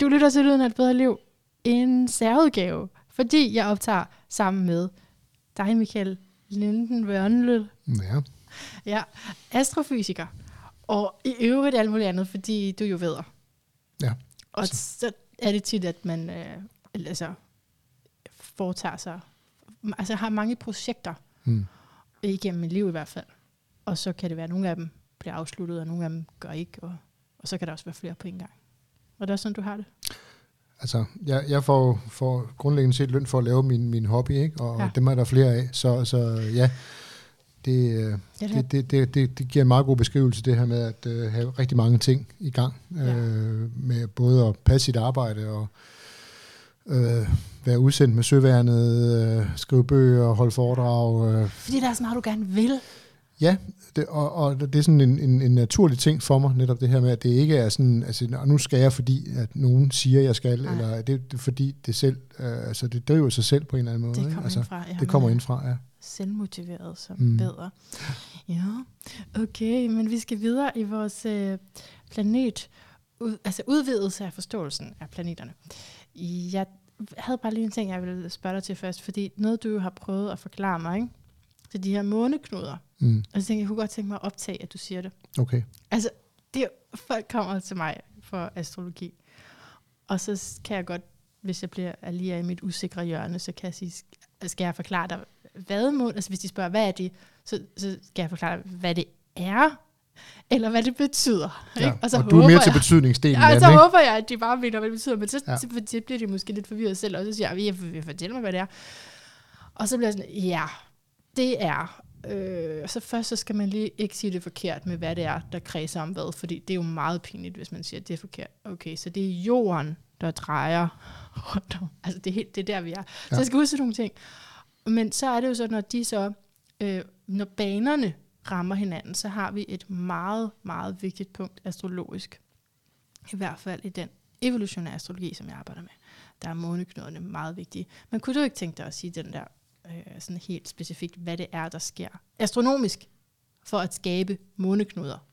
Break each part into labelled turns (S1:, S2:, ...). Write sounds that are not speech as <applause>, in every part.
S1: Du lytter til Lyden af et bedre liv. En særudgave, fordi jeg optager sammen med dig, Michael Linden Wørnlød.
S2: Ja.
S1: Ja, astrofysiker. Og i øvrigt alt muligt andet, fordi du jo ved.
S2: Ja.
S1: Og så er det tit, at man øh, altså, foretager sig, altså har mange projekter,
S2: Mm.
S1: igennem mit liv i hvert fald. Og så kan det være, at nogle af dem bliver afsluttet, og nogle af dem gør ikke, og, og så kan der også være flere på en gang. Og det er sådan, du har det.
S2: Altså, jeg, jeg får, får grundlæggende set løn for at lave min, min hobby, ikke? og
S1: Ja.
S2: dem er der flere af. Så, så ja, det, øh,
S1: Ja, det,
S2: det, det, det, det giver en meget god beskrivelse, det her med at øh, have rigtig mange ting i gang.
S1: Ja.
S2: Øh, med både at passe sit arbejde og øh, være udsendt med søværnet, øh, skrive bøger, holde foredrag. Øh,
S1: fordi der er så meget, du gerne vil.
S2: Ja, det, og, og det er sådan en, en, en naturlig ting for mig, netop det her med, at det ikke er sådan, altså "Nå, nu skal jeg, fordi at nogen siger, jeg skal,
S1: Nej.
S2: eller det, det fordi det selv, øh, altså det driver sig selv på en eller anden måde.
S1: Det kommer
S2: altså,
S1: altså, fra.
S2: det kommer ind fra, ja.
S1: Selvmotiveret som
S2: Mm.
S1: bedre. Ja, okay, men vi skal videre i vores øh, planet, ud, altså udvidelse af forståelsen af planeterne. Jeg havde bare lige en ting, jeg ville spørge dig til først, fordi noget, du har prøvet at forklare mig, ikke? Så de her måneknuder.
S2: Mm,
S1: Og så tænkte jeg, jeg kunne godt tænke mig at optage, at du siger det.
S2: okay.
S1: Altså, det, folk kommer til mig for astrologi, og så kan jeg godt, hvis jeg bliver er lige er i mit usikre hjørne, så kan jeg sige, sk- skal jeg forklare dig, hvad måne, altså hvis de spørger, hvad er det, så, så skal jeg forklare, hvad det er, eller hvad det betyder.
S2: Ja.
S1: Ikke?
S2: Og, så og du er mere
S1: håber
S2: til
S1: jeg-
S2: betydningsdelen
S1: Ja, og
S2: den,
S1: så
S2: ikke?
S1: håber jeg, at de bare mener, hvad det betyder, men så,
S2: Ja.
S1: så, bliver de måske lidt forvirret selv, og så siger jeg, jeg vil fortælle mig, hvad det er. Og så bliver jeg sådan, ja, det er. Øh, så først så skal man lige ikke sige det forkert med, hvad det er, der kredser om hvad, fordi det er jo meget pinligt, hvis man siger, at det er forkert. Okay, så det er jorden, der drejer rundt om. Altså det er, helt, det er der, vi er. Ja. Så jeg skal huske nogle ting. Men så er det jo så, når de så, øh, når banerne rammer hinanden, så har vi et meget, meget vigtigt punkt astrologisk. I hvert fald i den evolutionære astrologi, som jeg arbejder med. Der er måneknuderne meget vigtige. Men kunne du ikke tænke dig at sige den der øh, sådan helt specifikt, hvad det er, der sker astronomisk for at skabe måneknuder?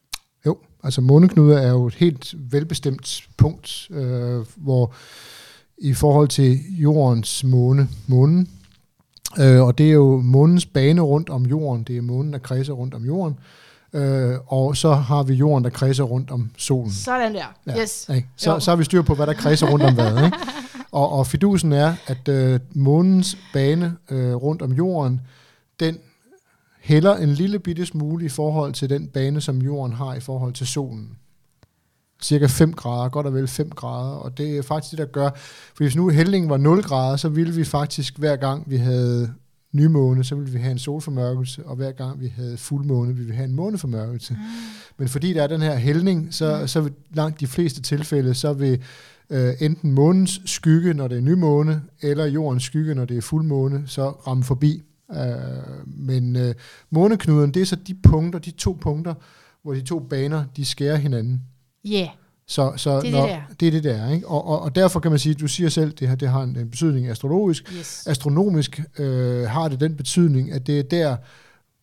S2: Jo, altså måneknuder er jo et helt velbestemt punkt, øh, hvor i forhold til jordens måne, månen, øh, og det er jo månens bane rundt om jorden, det er månen, der kredser rundt om jorden, øh, og så har vi jorden, der kredser rundt om solen.
S1: Sådan der.
S2: Ja.
S1: Yes.
S2: Ikke? Så,
S1: Jo.
S2: så har vi styr på, hvad der kredser rundt om hvad. Ikke? <laughs> Og, og fidusen er, at øh, månens bane øh, rundt om jorden, den hælder en lille bitte smule i forhold til den bane, som jorden har i forhold til solen. Cirka 5 grader, godt og vel 5 grader, og det er faktisk det, der gør, for hvis nu hældningen var 0 grader, så ville vi faktisk hver gang vi havde nymåne, så ville vi have en solformørkelse, og hver gang vi havde fuldmåne, ville vi have en måneformørkelse. Men fordi der er den her hældning, så,
S1: Mm.
S2: så vil langt de fleste tilfælde, så vil øh, enten månens skygge, når det er nymåne, eller jordens skygge, når det er fuldmåne, så ramme forbi. Øh, men øh, måneknuden, det er så de punkter, de to punkter, hvor de to baner, de skærer hinanden.
S1: Ja. Yeah.
S2: Så, så
S1: Det er det,
S2: når,
S1: det
S2: det er det, der. Ikke? Og, og, og derfor kan man sige, du siger selv, det her det har en, en betydning astrologisk.
S1: Yes.
S2: Astronomisk øh, har det den betydning, at det er der,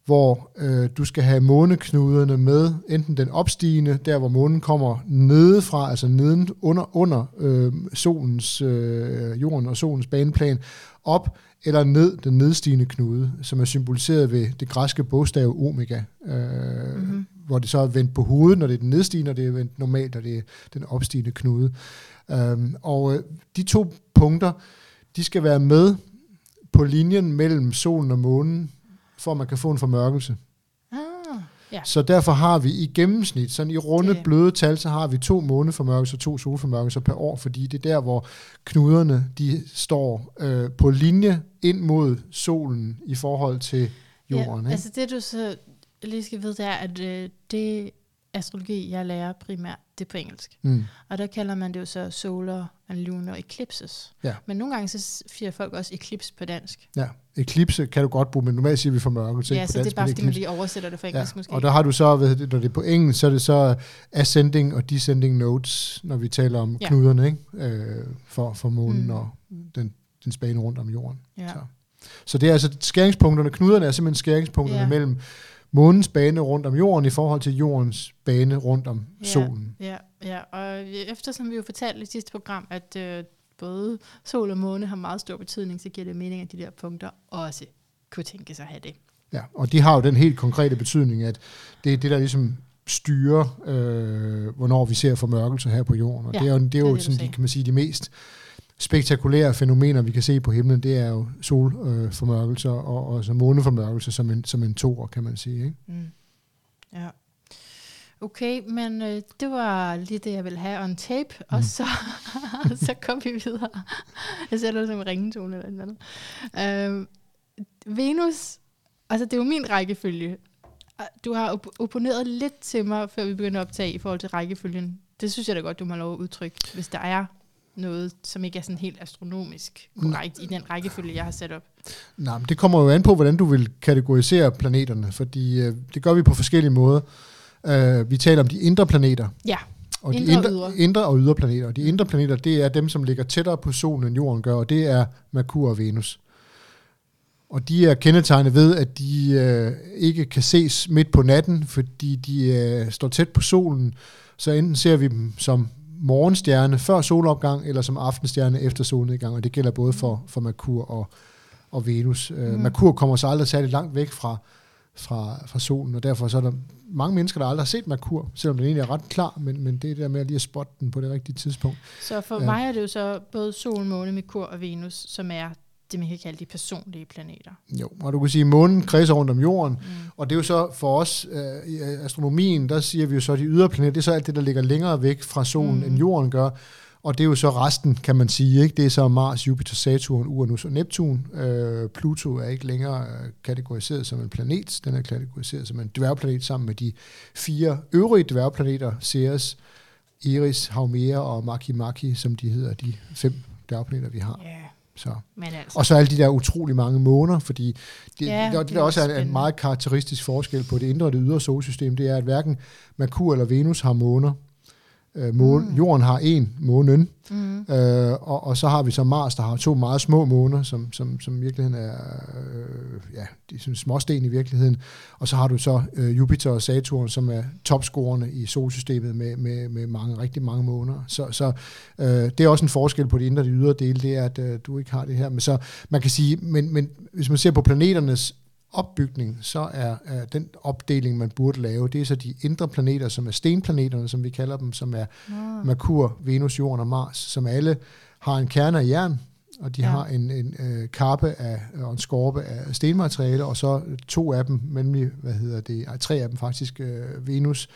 S2: hvor øh, du skal have måneknuderne med, enten den opstigende, der hvor månen kommer nedefra, altså neden under, under øh, solens, øh, jorden og solens baneplan, op eller ned den nedstigende knude, som er symboliseret ved det græske bogstav omega, øh,
S1: Mhm.
S2: mm-hmm. hvor det så er vendt på hovedet, når det er den nedstigende, og det er vendt normalt, når det er den opstigende knude. Øhm, og øh, de to punkter, de skal være med på linjen mellem solen og månen, for at man kan få en formørkelse.
S1: Ja.
S2: Så derfor har vi i gennemsnit, sådan i runde
S1: Det-
S2: bløde tal, så har vi to måneformørkelser og to solformørkelser per år, fordi det er der, hvor knuderne de står øh, på linje ind mod solen i forhold til jorden.
S1: Ja,
S2: ikke?
S1: altså det du så lige skal vide, det er, at øh, det astrologi, jeg lærer primært, det er på engelsk.
S2: Mm.
S1: Og der kalder man det jo så solar and lunar eclipses.
S2: Ja.
S1: Men nogle gange så siger folk også eclipse på dansk.
S2: Ja, eklipse kan du godt bruge, men normalt siger vi formørkelse.
S1: Ja,
S2: ikke på
S1: så det er
S2: dansk,
S1: bare fordi, man lige oversætter det fra
S2: Ja,
S1: engelsk måske.
S2: og der har du så, det, når det er på engelsk, så er det så ascending og descending notes, når vi taler om
S1: Ja.
S2: knuderne, ikke? Øh, for, for månen
S1: mm.
S2: og den, den spane rundt om jorden.
S1: ja.
S2: Så. så det er altså skæringspunkterne, knuderne er simpelthen skæringspunkterne
S1: Ja.
S2: mellem månens bane rundt om jorden i forhold til jordens bane rundt om
S1: Ja.
S2: solen.
S1: Ja, ja, og eftersom vi jo fortalte i sidste program, at øh, både sol og måne har meget stor betydning, så giver det mening, at de der punkter også kunne tænke sig at have det.
S2: Ja, og de har jo den helt konkrete betydning, at det er det, der ligesom styrer, øh, hvornår vi ser formørkelser her på jorden. Og
S1: Ja,
S2: det er jo, det er jo
S1: det,
S2: sådan, de, kan man sige, de mest spektakulære fænomener, vi kan se på himlen, det er jo solformørkelser og, og så måneformørkelser som en, som en toer, kan man sige. Ikke?
S1: Mm. Ja. Okay, men øh, det var lige det, jeg ville have on tape, mm. og så, <laughs> så kom vi videre. Jeg sætter det som en ringetone eller noget andet. Øh, Venus, altså det er jo min rækkefølge. Du har op- opponeret lidt til mig, før vi begyndte at optage i forhold til rækkefølgen. Det synes jeg da godt, du må lov at udtrykke, hvis der er noget, som ikke er sådan helt astronomisk korrekt i den rækkefølge, jeg har sat op.
S2: Nej, men det kommer jo an på, hvordan du vil kategorisere planeterne, fordi øh, det gør vi på forskellige måder. Øh, vi taler om de indre planeter,
S1: Ja,
S2: Og
S1: Indre
S2: de
S1: og
S2: indre,
S1: ydre.
S2: indre og ydre planeter. Og de indre planeter, det er dem, som ligger tættere på solen, end jorden gør, og det er Merkur og Venus. Og de er kendetegnet ved, at de øh, ikke kan ses midt på natten, fordi de øh, står tæt på solen. Så enten ser vi dem som morgenstjerne før solopgang, eller som aftenstjerne efter solnedgang, og det gælder både for, for Merkur og, og Venus. Mm.
S1: Mhm.
S2: Merkur kommer så aldrig særlig langt væk fra, fra, fra solen, og derfor så er der mange mennesker, der aldrig har set Merkur, selvom den egentlig er ret klar, men, men det er det der med at lige at spotte den på det rigtige tidspunkt.
S1: Så for
S2: ja.
S1: mig er det jo så både Sol, Måne, Merkur og Venus, som er det, man kan kalde de personlige planeter.
S2: Jo, og du kan sige, at månen kredser rundt om jorden,
S1: Mm.
S2: og det er jo så for os øh, i astronomien, der siger vi jo så, at de ydre planeter, det er så alt det, der ligger længere væk fra solen, mm. end jorden gør, og det er jo så resten, kan man sige, ikke? det er så Mars, Jupiter, Saturn, Uranus og Neptun. Øh, Pluto er ikke længere øh, kategoriseret som en planet, den er kategoriseret som en dværgplanet sammen med de fire øvrige dværgplaneter, Ceres, Eris, Haumea og Makimaki, som de hedder, de fem dværgplaneter, vi har.
S1: Ja,
S2: Så.
S1: men altså.
S2: Og så alle de der utrolig mange måner, fordi det,
S1: Ja,
S2: det, det,
S1: det
S2: der
S1: er
S2: også er en, en meget karakteristisk forskel på det indre og det ydre solsystem, det er, at hverken Merkur eller Venus har måner. Øh, må,
S1: Mm.
S2: Jorden har en månen,
S1: Mm.
S2: øh, og, og så har vi så Mars, der har to meget små måner, som, som, som i virkeligheden er øh, ja, de er småsten i virkeligheden. Og så har du så øh, Jupiter og Saturn, som er topscorerne i solsystemet med, med, med mange, rigtig mange måneder. Så, så øh, det er også en forskel på de indre og de ydre dele, det er, at øh, du ikke har det her. Men så man kan sige, men, men hvis man ser på planeternes opbygning, så er, er den opdeling, man burde lave, det er så de indre planeter, som er stenplaneterne, som vi kalder dem, som er
S1: Nå.
S2: Merkur, Venus, Jorden og Mars, som alle har en kerne af jern, og de
S1: Ja.
S2: ja. har en, en øh, kappe af, og en skorpe af stenmateriale, og så to af dem, nemlig, hvad hedder det, ej, tre af dem faktisk, øh, Venus,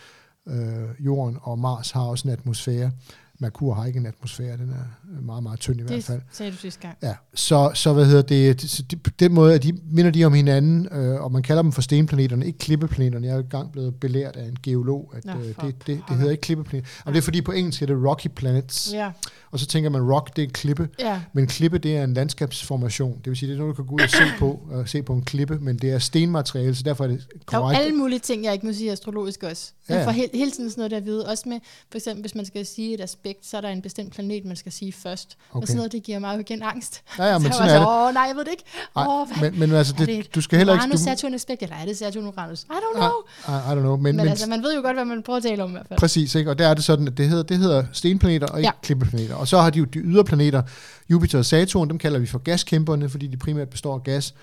S2: øh, Jorden og Mars har også en atmosfære. Merkur har ikke en atmosfære, den er meget, meget tynd i hvert fald.
S1: Det sagde du sidste gang.
S2: Ja, så, så hvad hedder det, det- så de, på den måde, at de minder de om hinanden, øh, og man kalder dem for stenplaneterne, ikke klippeplaneterne. Jeg er jo engang blevet belært af en geolog, at
S1: Nå,
S2: øh, det, det, det hedder ikke klippeplaneter. Og det er fordi på engelsk er det rocky planets,
S1: Ja,
S2: og så tænker man, rock, det er en klippe,
S1: ja.
S2: men klippe, det er en landskabsformation. Det vil sige, det er noget, du kan gå ud og se <coughs> på, og se på en klippe, men det er stenmateriale, så derfor er det
S1: Der er
S2: korrekt.
S1: alle mulige ting, jeg ikke må sige astrologisk også.
S2: Ja, ja.
S1: får hele, hele tiden sådan noget der at vide. Også med, for eksempel, hvis man skal sige et aspekt, så er der en bestemt planet, man skal sige først. Okay. Og sådan noget, det giver mig jo igen angst.
S2: Ja, ja, <laughs> men
S1: så
S2: sådan er det.
S1: åh nej, jeg ved det ikke.
S2: Ej,
S1: Åh, hvad?
S2: men, men altså,
S1: det
S2: det,
S1: et
S2: du skal heller ikke...
S1: Uranus, Saturn aspekt, eller er det Saturn Uranus? I don't know.
S2: I, I don't know, men,
S1: Men,
S2: men,
S1: altså, man ved jo godt, hvad man prøver at tale om i hvert fald.
S2: Præcis, ikke? og der er det sådan, at det hedder, det hedder stenplaneter og ikke
S1: ja.
S2: klippeplaneter. Og så har de jo de ydre planeter, Jupiter og Saturn, dem kalder vi for gaskæmperne, fordi de primært består af gas.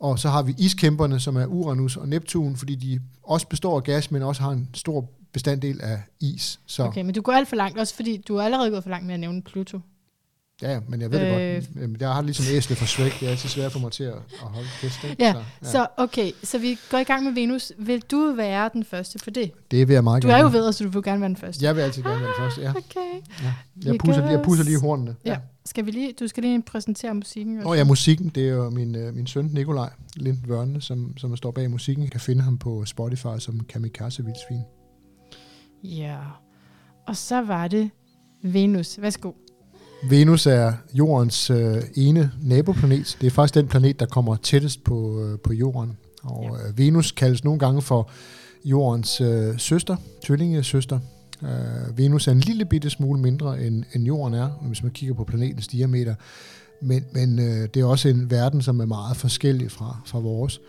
S2: Og så har vi iskæmperne, som er Uranus og Neptun, fordi de også består af gas, men også har en stor bestanddel af is. Så
S1: Okay, men du går alt for langt, også fordi du er allerede gået for langt med at nævne Pluto.
S2: ja, men jeg ved det
S1: Øh.
S2: godt. Jeg har ligesom æslet for Shrek, det er altid svært for mig til at, at holde fest. Ikke?
S1: Ja,
S2: så,
S1: ja. Så okay, så vi går i gang med Venus. Vil du være den første for det?
S2: det vil jeg meget
S1: Du
S2: gerne.
S1: er jo ved, så du vil gerne være den første.
S2: Jeg vil altid gerne være den første, ja.
S1: Okay.
S2: ja. Jeg, pusser, jeg pusser lige hornene.
S1: Ja. Skal vi lige, du skal lige præsentere musikken. også.
S2: Og ja, musikken, det er jo min, øh, min søn Nikolaj Lind Vørne, som, som står bag musikken. Jeg kan finde ham på Spotify som Kamikaze Vildsvin.
S1: Ja. Og så var det Venus. Værsgo.
S2: Venus er jordens øh, ene naboplanet. Det er faktisk den planet, der kommer tættest på, øh, på jorden. Og
S1: Ja.
S2: øh, Venus kaldes nogle gange for jordens øh, søster, tvillingesøster. Øh, Venus er en lille bitte smule mindre, end, end jorden er, hvis man kigger på planetens diameter. Men, men øh, det er også en verden, som er meget forskellig fra, fra vores.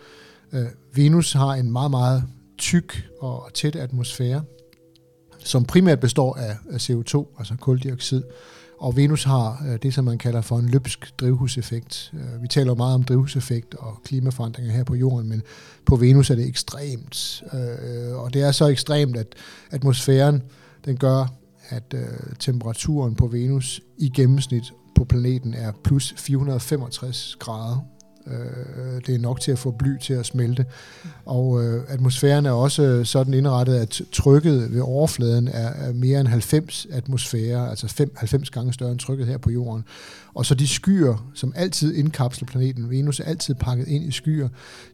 S2: Øh, Venus har en meget, meget tyk og tæt atmosfære, som primært består af CO2, altså koldioxid, og Venus har øh, det, som man kalder for en løbsk drivhuseffekt. Øh, vi taler meget om drivhuseffekt og klimaforandringer her på jorden, men på Venus er det ekstremt. Øh, og det er så ekstremt, at atmosfæren den gør, at temperaturen på Venus i gennemsnit på planeten er plus 465 grader Øh, det er nok til at få bly til at smelte. Og øh, atmosfæren er også øh, sådan indrettet, at trykket ved overfladen er, er mere end 90 atmosfære, altså 5, 90 gange større end trykket her på jorden. Og så de skyer, som altid indkapsler planeten, Venus er altid pakket ind i skyer,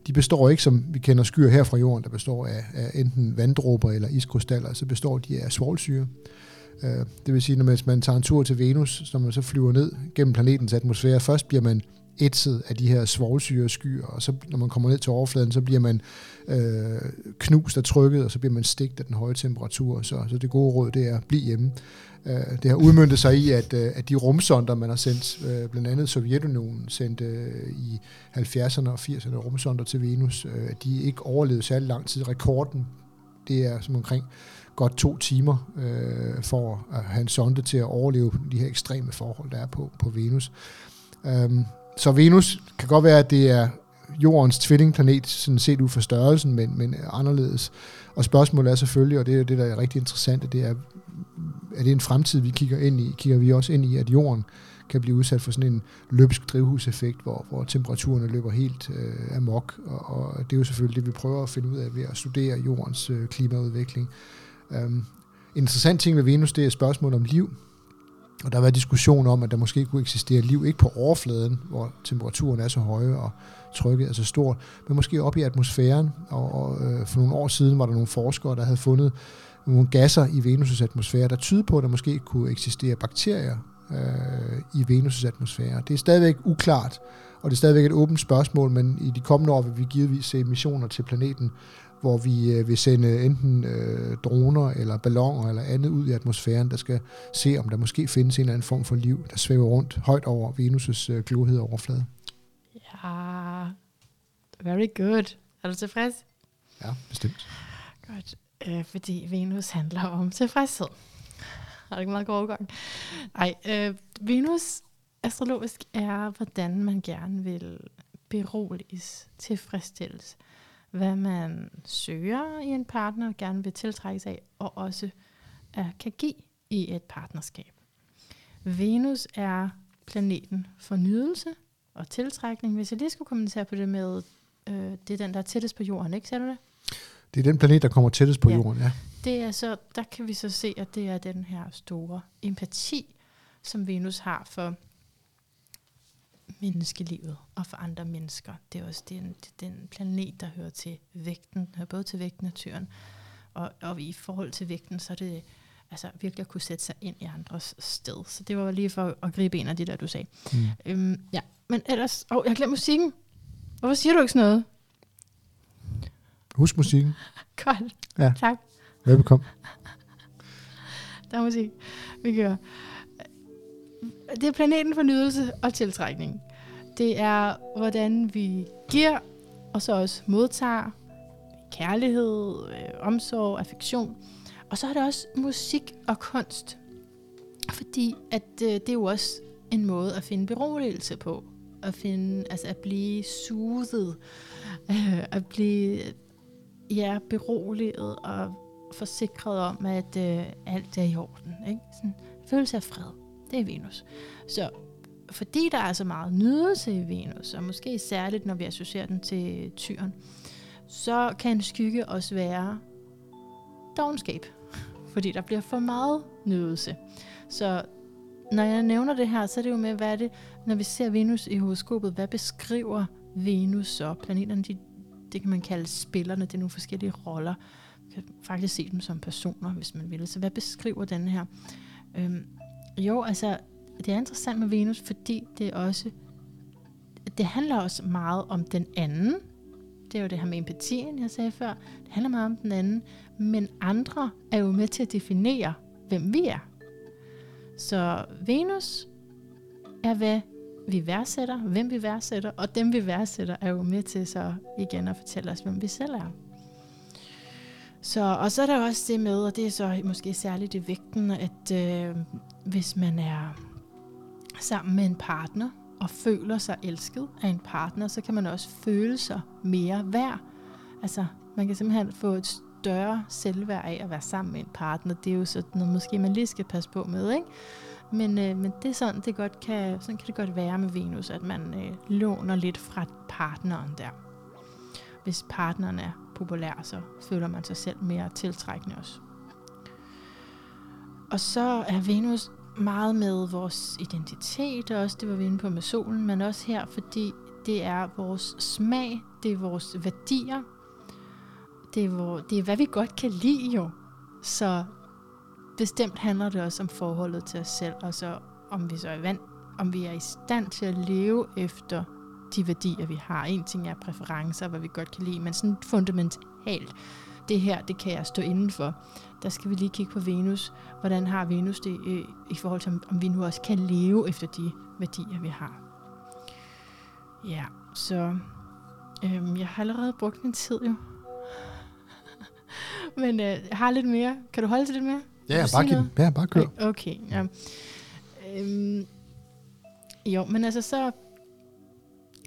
S2: de består ikke, som vi kender skyer her fra jorden, der består af, af enten vanddråber eller iskrystaller, så består de af svovlsyre. Øh, det vil sige, når man tager en tur til Venus, når man så flyver ned gennem planetens atmosfære, først bliver man ætset af de her svovlsyreskyer, og så når man kommer ned til overfladen, så bliver man øh, knust af trykket, og så bliver man stigt af den høje temperatur. Så, så det gode råd, det er at blive hjemme. Øh, det har udmyndtet sig i, at, øh, at de rumsonder, man har sendt, øh, blandt andet Sovjetunionen sendte øh, i 70'erne og 80'erne rumsonder til Venus, øh, at de ikke overlevede særlig lang tid. Rekorden, det er som omkring godt to timer øh, for at have en sonde til at overleve de her ekstreme forhold, der er på, på Venus. Um, så Venus kan godt være, at det er jordens tvillingplanet, sådan set ud for størrelsen, men, men anderledes. Og spørgsmålet er selvfølgelig, og det er det, der er rigtig interessant, det er, er det en fremtid, vi kigger ind i? Kigger vi også ind i, at jorden kan blive udsat for sådan en løbsk drivhuseffekt, hvor, hvor temperaturerne løber helt øh, amok, og, og det er jo selvfølgelig det, vi prøver at finde ud af ved at studere jordens øh, klimaudvikling. Um, en interessant ting med Venus, det er spørgsmålet om liv. Og der har været diskussion om, at der måske kunne eksistere liv, ikke på overfladen, hvor temperaturen er så høje og trykket er så stort, men måske op i atmosfæren. Og, og øh, for nogle år siden var der nogle forskere, der havde fundet nogle gasser i Venus' atmosfære, der tyder på, at der måske kunne eksistere bakterier øh, i Venus' atmosfære. Det er stadigvæk uklart, og det er stadigvæk et åbent spørgsmål, men i de kommende år vil vi givetvis se missioner til planeten, hvor vi øh, vil sende enten øh, droner eller balloner eller andet ud i atmosfæren, der skal se, om der måske findes en eller anden form for liv, der svæver rundt højt over Venus' øh, glohede overflade.
S1: Ja, very good. Er du tilfreds?
S2: Ja, bestemt.
S1: Godt, øh, fordi Venus handler om tilfredshed. Har du ikke meget god overgang? Nej, øh, Venus astrologisk er, hvordan man gerne vil beroliges, tilfredsstilles hvad man søger i en partner, gerne vil tiltrækkes af, og også er, kan give i et partnerskab. Venus er planeten for nydelse og tiltrækning. Hvis jeg lige skulle kommentere på det med, øh, det er den, der er tættest på jorden, ikke? Ser du det?
S2: Det er den planet, der kommer tættest på ja. jorden, ja.
S1: Det er så, der kan vi så se, at det er den her store empati, som Venus har for menneskelivet og for andre mennesker. Det er også den, den planet, der hører til vægten, hører både til vægten og. Og, i forhold til vægten, så er det altså virkelig at kunne sætte sig ind i andres sted. Så det var lige for at gribe en af de der, du sagde. Mm. Øhm, ja, men ellers, åh, oh, jeg har glemt musikken. Hvorfor siger du ikke sådan noget?
S2: Husk musikken. <laughs>
S1: Godt, ja. tak.
S2: Velbekomme.
S1: Der er musik. Vi gør. Det er planeten for nydelse og tiltrækning. Det er, hvordan vi giver, og så også modtager kærlighed, øh, omsorg, affektion. Og så er det også musik og kunst. Fordi at øh, det er jo også en måde at finde beroligelse på. At, finde, altså at blive suget. Øh, at blive ja, beroliget og forsikret om, at øh, alt er i orden. Ikke? Sådan følelse af fred. Det er Venus. Så fordi der er så meget nydelse i Venus, og måske særligt når vi associerer den til tyren, så kan en skygge også være dogenskab, <laughs> fordi der bliver for meget nydelse. Så når jeg nævner det her, så er det jo med, hvad er det, når vi ser Venus i horoskopet, hvad beskriver Venus så? Planeterne, de, det kan man kalde spillerne, det er nogle forskellige roller. Man kan faktisk se dem som personer, hvis man vil. Så hvad beskriver den her? Øhm, jo, altså, det er interessant med Venus, fordi det også, det handler også meget om den anden. Det er jo det her med empatien, jeg sagde før. Det handler meget om den anden. Men andre er jo med til at definere, hvem vi er. Så Venus er, hvad vi værdsætter, hvem vi værdsætter, og dem vi værdsætter er jo med til så igen at fortælle os, hvem vi selv er. Så, og så er der også det med, og det er så måske særligt i vægten, at øh, hvis man er sammen med en partner, og føler sig elsket af en partner, så kan man også føle sig mere værd. Altså, man kan simpelthen få et større selvværd af at være sammen med en partner. Det er jo sådan noget, måske man lige skal passe på med, ikke? Men, øh, men det er sådan, det godt kan, sådan kan det godt være med Venus, at man øh, låner lidt fra partneren der. Hvis partneren er populær, så føler man sig selv mere tiltrækkende også. Og så er Venus meget med vores identitet, også det var vi inde på med solen, men også her, fordi det er vores smag, det er vores værdier, det er, hvor, det er hvad vi godt kan lide jo. Så bestemt handler det også om forholdet til os selv, og så om vi så er vant, om vi er i stand til at leve efter de værdier, vi har. En ting er præferencer, hvad vi godt kan lide, men sådan fundamentalt, det her, det kan jeg stå inden for. Der skal vi lige kigge på Venus. Hvordan har Venus det i, i forhold til, om vi nu også kan leve efter de værdier, vi har. Ja, så øhm, jeg har allerede brugt min tid jo. <laughs> men øh, jeg har lidt mere. Kan du holde til lidt mere?
S2: Ja, bare, giv, ja, bare kør.
S1: Okay, ja. Øhm, jo, men altså så,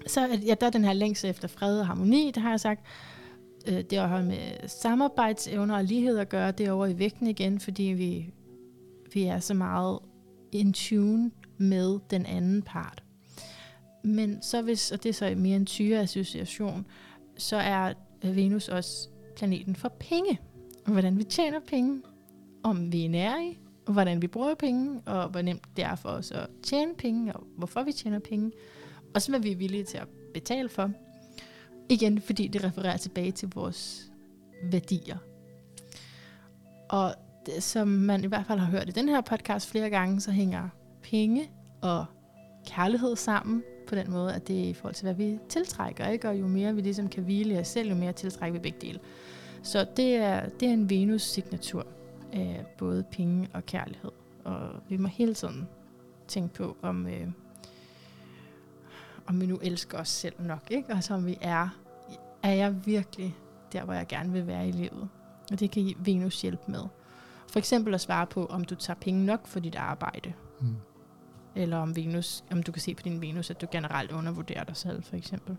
S1: så ja, der er den her længsel efter fred og harmoni, det har jeg sagt. Øh, det har med samarbejdsevner og lighed at gøre, det er over i vægten igen, fordi vi, vi er så meget in tune med den anden part. Men så hvis, og det er så mere en tyre association, så er øh, Venus også planeten for penge. Hvordan vi tjener penge, om vi er nære og hvordan vi bruger penge, og hvor nemt det er for os at tjene penge, og hvorfor vi tjener penge, og så hvad vi er villige til at betale for. Igen, fordi det refererer tilbage til vores værdier. Og det, som man i hvert fald har hørt i den her podcast flere gange, så hænger penge og kærlighed sammen på den måde, at det er i forhold til, hvad vi tiltrækker. Ikke? Og jo mere vi ligesom kan hvile os selv, jo mere tiltrækker vi begge dele. Så det er, det er en Venus-signatur af både penge og kærlighed. Og vi må hele tiden tænke på, om, øh, om vi nu elsker os selv nok, ikke? Og som vi er. Er jeg virkelig der, hvor jeg gerne vil være i livet? Og det kan Venus hjælpe med. For eksempel at svare på, om du tager penge nok for dit arbejde. Mm. Eller om, Venus, om du kan se på din Venus, at du generelt undervurderer dig selv, for eksempel.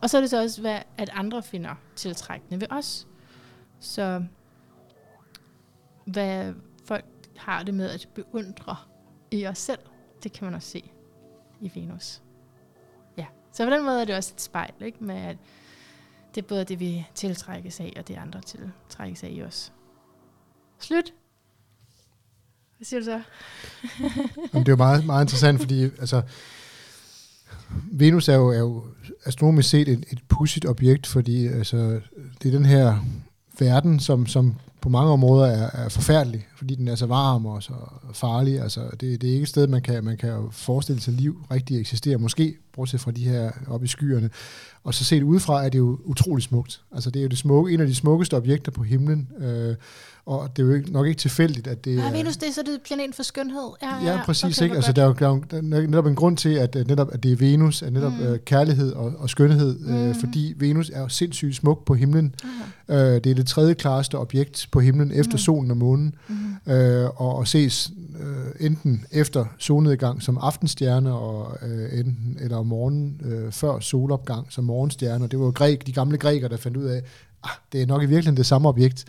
S1: Og så er det så også, hvad, at andre finder tiltrækkende ved os. Så hvad folk har det med at beundre i os selv, det kan man også se i Venus. Så på den måde er det også et spejl, ikke? med at det er både det, vi tiltrækkes af, og det andre tiltrækkes af i os. Slut. Hvad siger du så? <laughs>
S2: Jamen, det er jo meget, meget interessant, fordi altså, Venus er jo, er jo astronomisk set et, et pudsigt objekt, fordi altså, det er den her verden, som, som på mange områder er, er forfærdelig, fordi den er så varm og så farlig. Altså, det, det er ikke et sted, man kan, man kan forestille sig, at liv rigtig eksisterer. Måske, bortset fra de her oppe i skyerne. Og så set udefra er det jo utrolig smukt. Altså, det er jo det smukke, en af de smukkeste objekter på himlen. Øh, og det er jo nok ikke tilfældigt, at det
S1: er... Venus, det er så det planeten for skønhed.
S2: Ja, ja, ja præcis. Okay, ikke? Altså, der er jo der er netop en grund til, at netop at det er Venus, at netop mm. øh, kærlighed og, og skønhed, øh, mm. øh, fordi Venus er jo sindssygt smuk på himlen. Uh-huh. Øh, det er det tredje klareste objekt på himlen efter mm. solen og månen, mm. øh, og, og ses øh, enten efter solnedgang som aftenstjerne, og øh, enten, eller om morgenen øh, før solopgang som morgenstjerne. Det var jo græk, de gamle grækere, der fandt ud af, ah, det er nok i virkeligheden det samme objekt.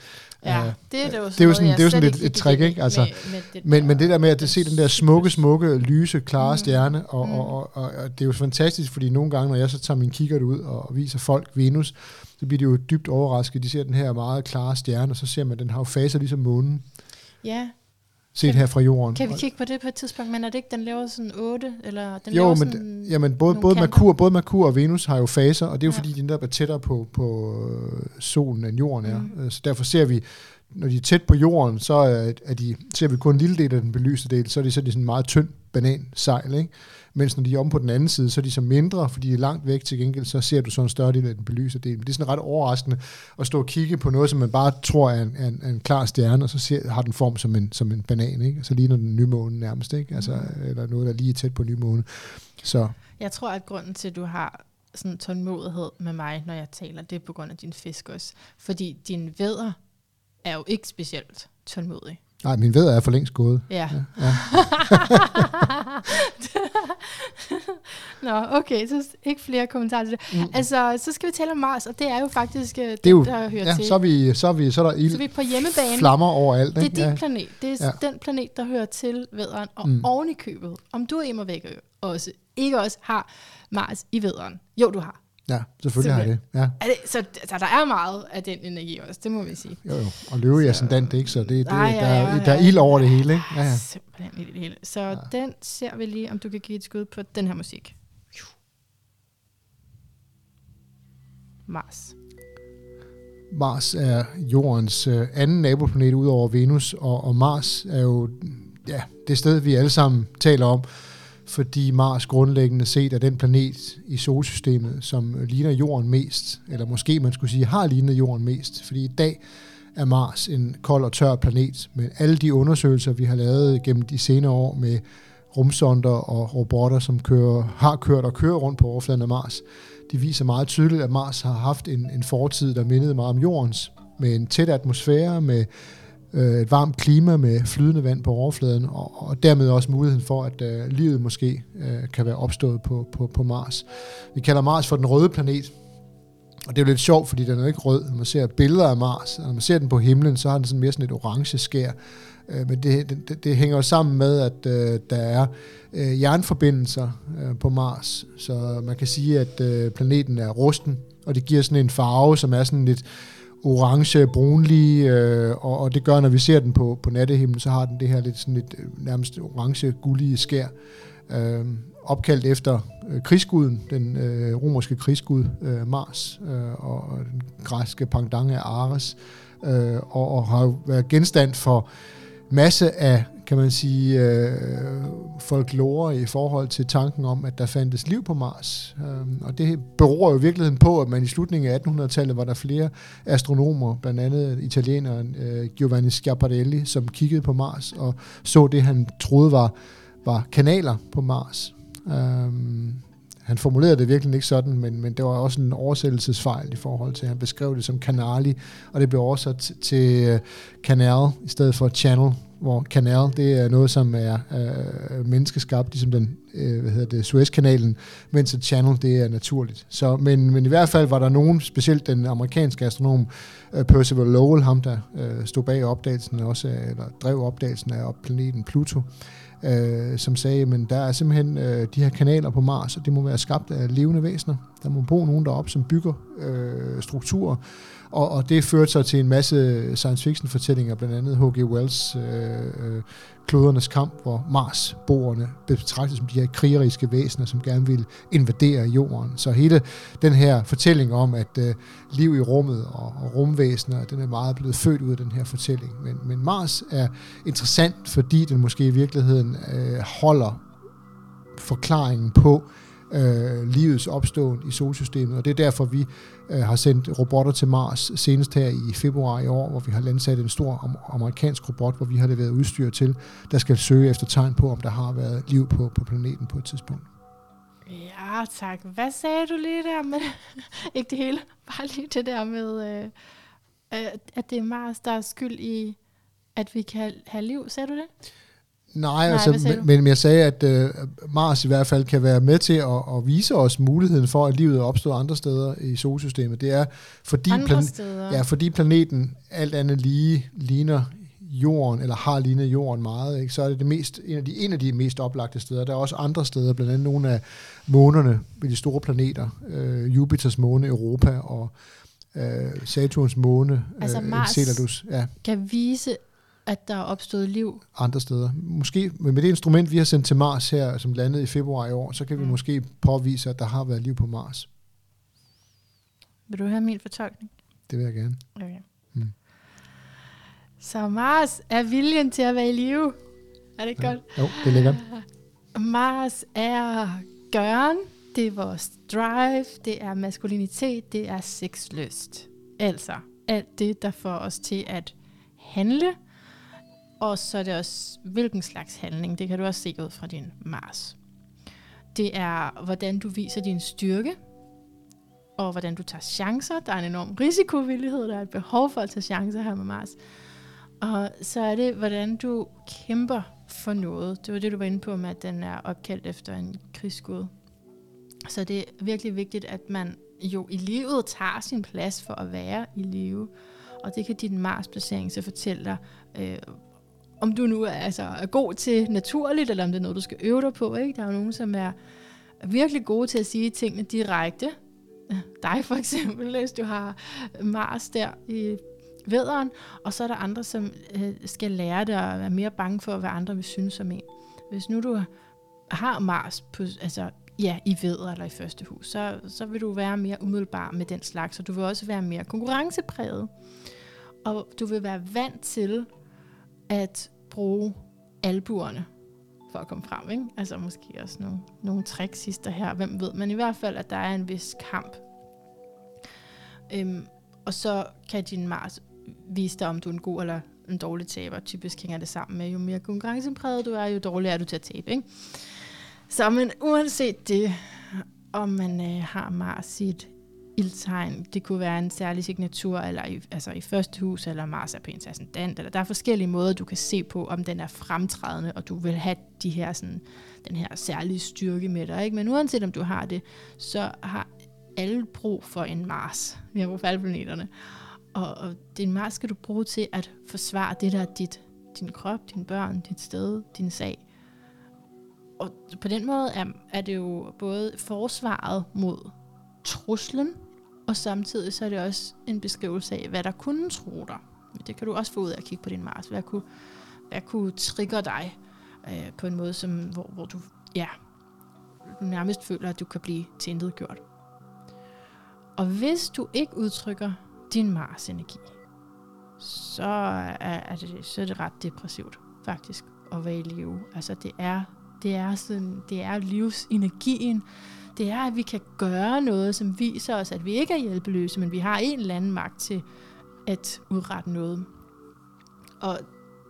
S1: Ja, uh, det er det jo
S2: det er jo sådan, det er jo sådan et, et trick, ikke? Altså, med, med det men, men det der med at se den der smukke, smukke, lyse, klare mm. stjerne, og, mm. og, og, og, og det er jo fantastisk, fordi nogle gange, når jeg så tager min kikkert ud og viser folk Venus, så bliver de jo dybt overrasket. De ser den her meget klare stjerne, og så ser man, at den har jo faser ligesom månen.
S1: Ja,
S2: set kan, her fra jorden.
S1: Kan vi kigge på det på et tidspunkt, men er det ikke, den laver sådan 8? Eller den
S2: jo,
S1: laver
S2: men, sådan jamen, både, både, Merkur, både Merkur og Venus har jo faser, og det er jo ja. fordi, de netop er tættere på, på øh, solen, end jorden er. Mm. Så derfor ser vi når de er tæt på jorden, så er, er de, ser vi kun en lille del af den belyste del, så er de sådan en meget tynd banansejl, ikke? Mens når de er om på den anden side, så er de så mindre, fordi de er langt væk til gengæld, så ser du så en større del af den belyste del. Men det er sådan ret overraskende at stå og kigge på noget, som man bare tror er en, en, en klar stjerne, og så ser, har den form som en, som en banan, ikke? Så ligner den nymåne nærmest, ikke? Altså, eller noget, der er lige tæt på nymåne. Så
S1: Jeg tror, at grunden til, at du har sådan tålmodighed med mig, når jeg taler, det er på grund af din fisk også. Fordi din vædder er jo ikke specielt tålmodig.
S2: Nej, min ved er for længst gået.
S1: Ja.
S2: Ja. <laughs>
S1: Nå, okay, så ikke flere kommentarer til det. Mm. Altså, så skal vi tale om Mars, og det er jo faktisk øh, det,
S2: Det er jo,
S1: der hører
S2: ja,
S1: til.
S2: så er, vi, så er, vi, så er der ild,
S1: så vi er på hjemmebane.
S2: flammer overalt.
S1: Det er
S2: ikke?
S1: din
S2: Ja.
S1: planet. Det er
S2: Ja.
S1: den planet, der hører til vædderen. Og
S2: Mm.
S1: oven i købet, om du er immer væk også, ikke også har Mars i vædderen. Jo, du har.
S2: Ja, selvfølgelig har jeg det. Ja.
S1: Er det, så, så der er meget af den energi også, det må vi sige.
S2: Jo, jo. Og løve i ascendant, ikke? Så det, det, der,
S1: ja, ja,
S2: er- der er ild over det hele, ikke? Ja, ja.
S1: Simpelthen i det hele. Så ja. den ser vi lige, om du kan give et skud på den her musik. Mars.
S2: Mars er jordens øh, anden naboplanet ud over Venus, og, og Mars er jo ja, det sted, vi alle sammen taler om, fordi Mars grundlæggende set er den planet i solsystemet, som ligner jorden mest, eller måske man skulle sige, har lignet jorden mest, fordi i dag er Mars en kold og tør planet, men alle de undersøgelser, vi har lavet gennem de senere år med rumsonder og robotter, som kører, har kørt og kører rundt på overfladen af Mars, de viser meget tydeligt, at Mars har haft en, en fortid, der mindede meget om jordens, med en tæt atmosfære, med øh, et varmt klima, med flydende vand på overfladen, og, og dermed også muligheden for, at øh, livet måske øh, kan være opstået på, på, på Mars. Vi kalder Mars for den røde planet, og det er jo lidt sjovt, fordi den er jo ikke rød. Når man ser billeder af Mars, og når man ser den på himlen, så har den sådan mere sådan et orange skær. Øh, men det, det, det hænger jo sammen med, at øh, der er øh, jernforbindelser øh, på Mars, så man kan sige, at øh, planeten er rusten, og det giver sådan en farve, som er sådan lidt orange, brunlig, øh, og, og det gør, når vi ser den på, på nattehimlen, så har den det her lidt sådan lidt øh, nærmest orange, gullige skær, øh, opkaldt efter øh, krigsguden, den øh, romerske krigsgud øh, Mars, øh, og, den græske pendant af Ares, øh, og, og har været genstand for masse af, kan man sige, øh, folklore i forhold til tanken om, at der fandtes liv på Mars. Øh, og det beror jo i virkeligheden på, at man i slutningen af 1800-tallet var der flere astronomer, blandt andet italieneren øh, Giovanni Schiaparelli, som kiggede på Mars og så det, han troede var, var kanaler på Mars. Um, han formulerede det virkelig ikke sådan, men, men det var også en oversættelsesfejl i forhold til, at han beskrev det som kanali, og det blev oversat til, øh, kanal i stedet for channel, hvor kanal det er noget, som er øh, menneskeskabt, ligesom den øh, hvad hedder det, Suezkanalen, mens et channel det er naturligt. Så, men, men i hvert fald var der nogen, specielt den amerikanske astronom øh, Percival Lowell, ham der øh, stod bag opdagelsen også, øh, eller drev opdagelsen af planeten Pluto, øh, som sagde, men der er simpelthen øh, de her kanaler på Mars, og det må være skabt af levende væsener. Der må bo nogen deroppe, som bygger øh, strukturer, og, og det førte sig til en masse science fiction fortællinger, blandt andet H.G. Wells øh, øh, Klodernes kamp, hvor Mars-boerne blev betragtet som de her krigeriske væsener, som gerne ville invadere jorden. Så hele den her fortælling om, at øh, liv i rummet og, og rumvæsener, den er meget blevet født ud af den her fortælling. Men, men Mars er interessant, fordi den måske i virkeligheden øh, holder forklaringen på øh, Øh, livets opståen i solsystemet, og det er derfor, vi øh, har sendt robotter til Mars senest her i februar i år, hvor vi har landsat en stor am- amerikansk robot, hvor vi har leveret udstyr til, der skal søge efter tegn på, om der har været liv på, på planeten på et tidspunkt.
S1: Ja, tak. Hvad sagde du lige der med? <laughs> ikke det hele, bare lige det der med, øh, øh, at det er Mars, der er skyld i, at vi kan have liv. Sagde du det?
S2: Nej,
S1: hvad
S2: altså, men, men jeg sagde, at øh, Mars i hvert fald kan være med til at, at vise os muligheden for, at livet opstået andre steder i solsystemet. Det er, fordi, plan- ja, fordi planeten alt andet lige ligner jorden, eller har lignet jorden meget, ikke? så er det, det mest, en, af de, en af de mest oplagte steder. Der er også andre steder, blandt andet nogle af månerne ved de store planeter. Øh, Jupiters måne Europa og øh, Saturns måne
S1: Altså
S2: øh,
S1: Mars-
S2: Enceladus. Ja,
S1: Kan vise, at der er opstået liv.
S2: andre steder. Måske med det instrument, vi har sendt til Mars her, som landede i februar i år, så kan vi
S1: Mm.
S2: måske påvise, at der har været liv på Mars.
S1: Vil du høre min fortolkning?
S2: Det vil jeg gerne.
S1: Okay.
S2: Mm.
S1: Så Mars er viljen til at være i live. Er det ikke
S2: Ja.
S1: godt?
S2: Jo, det er lækkert. <laughs>
S1: Mars er gøren, det er vores drive, det er maskulinitet, det er sexlyst. Altså alt det, der får os til at handle, og så er det også, hvilken slags handling, det kan du også se ud fra din Mars. Det er, hvordan du viser din styrke, og hvordan du tager chancer. Der er en enorm risikovillighed, der er et behov for at tage chancer her med Mars. Og så er det, hvordan du kæmper for noget. Det var det, du var inde på med, at den er opkaldt efter en krigsgud. Så det er virkelig vigtigt, at man jo i livet tager sin plads for at være i live. Og det kan din Mars-placering så fortælle dig, øh, om du nu er, altså, er god til naturligt, eller om det er noget, du skal øve dig på. Ikke? Der er jo nogen, som er virkelig gode til at sige tingene direkte. Dig for eksempel, hvis du har Mars der i vederen, og så er der andre, som øh, skal lære dig at være mere bange for, hvad andre vil synes om en. Hvis nu du har Mars på, altså, ja, i veder eller i første hus, så, så vil du være mere umiddelbar med den slags, og du vil også være mere konkurrencepræget. Og du vil være vant til at bruge albuerne for at komme frem. Ikke? Altså måske også nogle, nogle tricksister her, hvem ved. Men i hvert fald, at der er en vis kamp. Øhm, og så kan din Mars vise dig, om du er en god eller en dårlig taber. Typisk hænger det sammen med, jo mere konkurrencepræget du er, jo dårligere er du til at tabe. Ikke? Så men uanset det, om man øh, har Mars i et ildtegn, det kunne være en særlig signatur, eller i, altså i første hus, eller Mars er på ens ascendant, eller der er forskellige måder, du kan se på, om den er fremtrædende, og du vil have de her, sådan, den her særlige styrke med dig. Ikke? Men uanset om du har det, så har alle brug for en Mars. Vi har brug for alle planeterne. Og, og din Mars skal du bruge til at forsvare det, der er dit. Din krop, dine børn, dit sted, din sag. Og på den måde er, er det jo både forsvaret mod truslen, og samtidig så er det også en beskrivelse af, hvad der kunne tro dig. Det kan du også få ud af at kigge på din Mars. Hvad kunne, hvad kunne trigger dig øh, på en måde, som, hvor, hvor du, ja, du nærmest føler, at du kan blive gjort. Og hvis du ikke udtrykker din Mars-energi, så er, er, det, så er det ret depressivt, faktisk, at være i live. Altså, det er, det er, sådan, det er livsenergien, det er, at vi kan gøre noget, som viser os, at vi ikke er hjælpeløse, men vi har en eller anden magt til at udrette noget. Og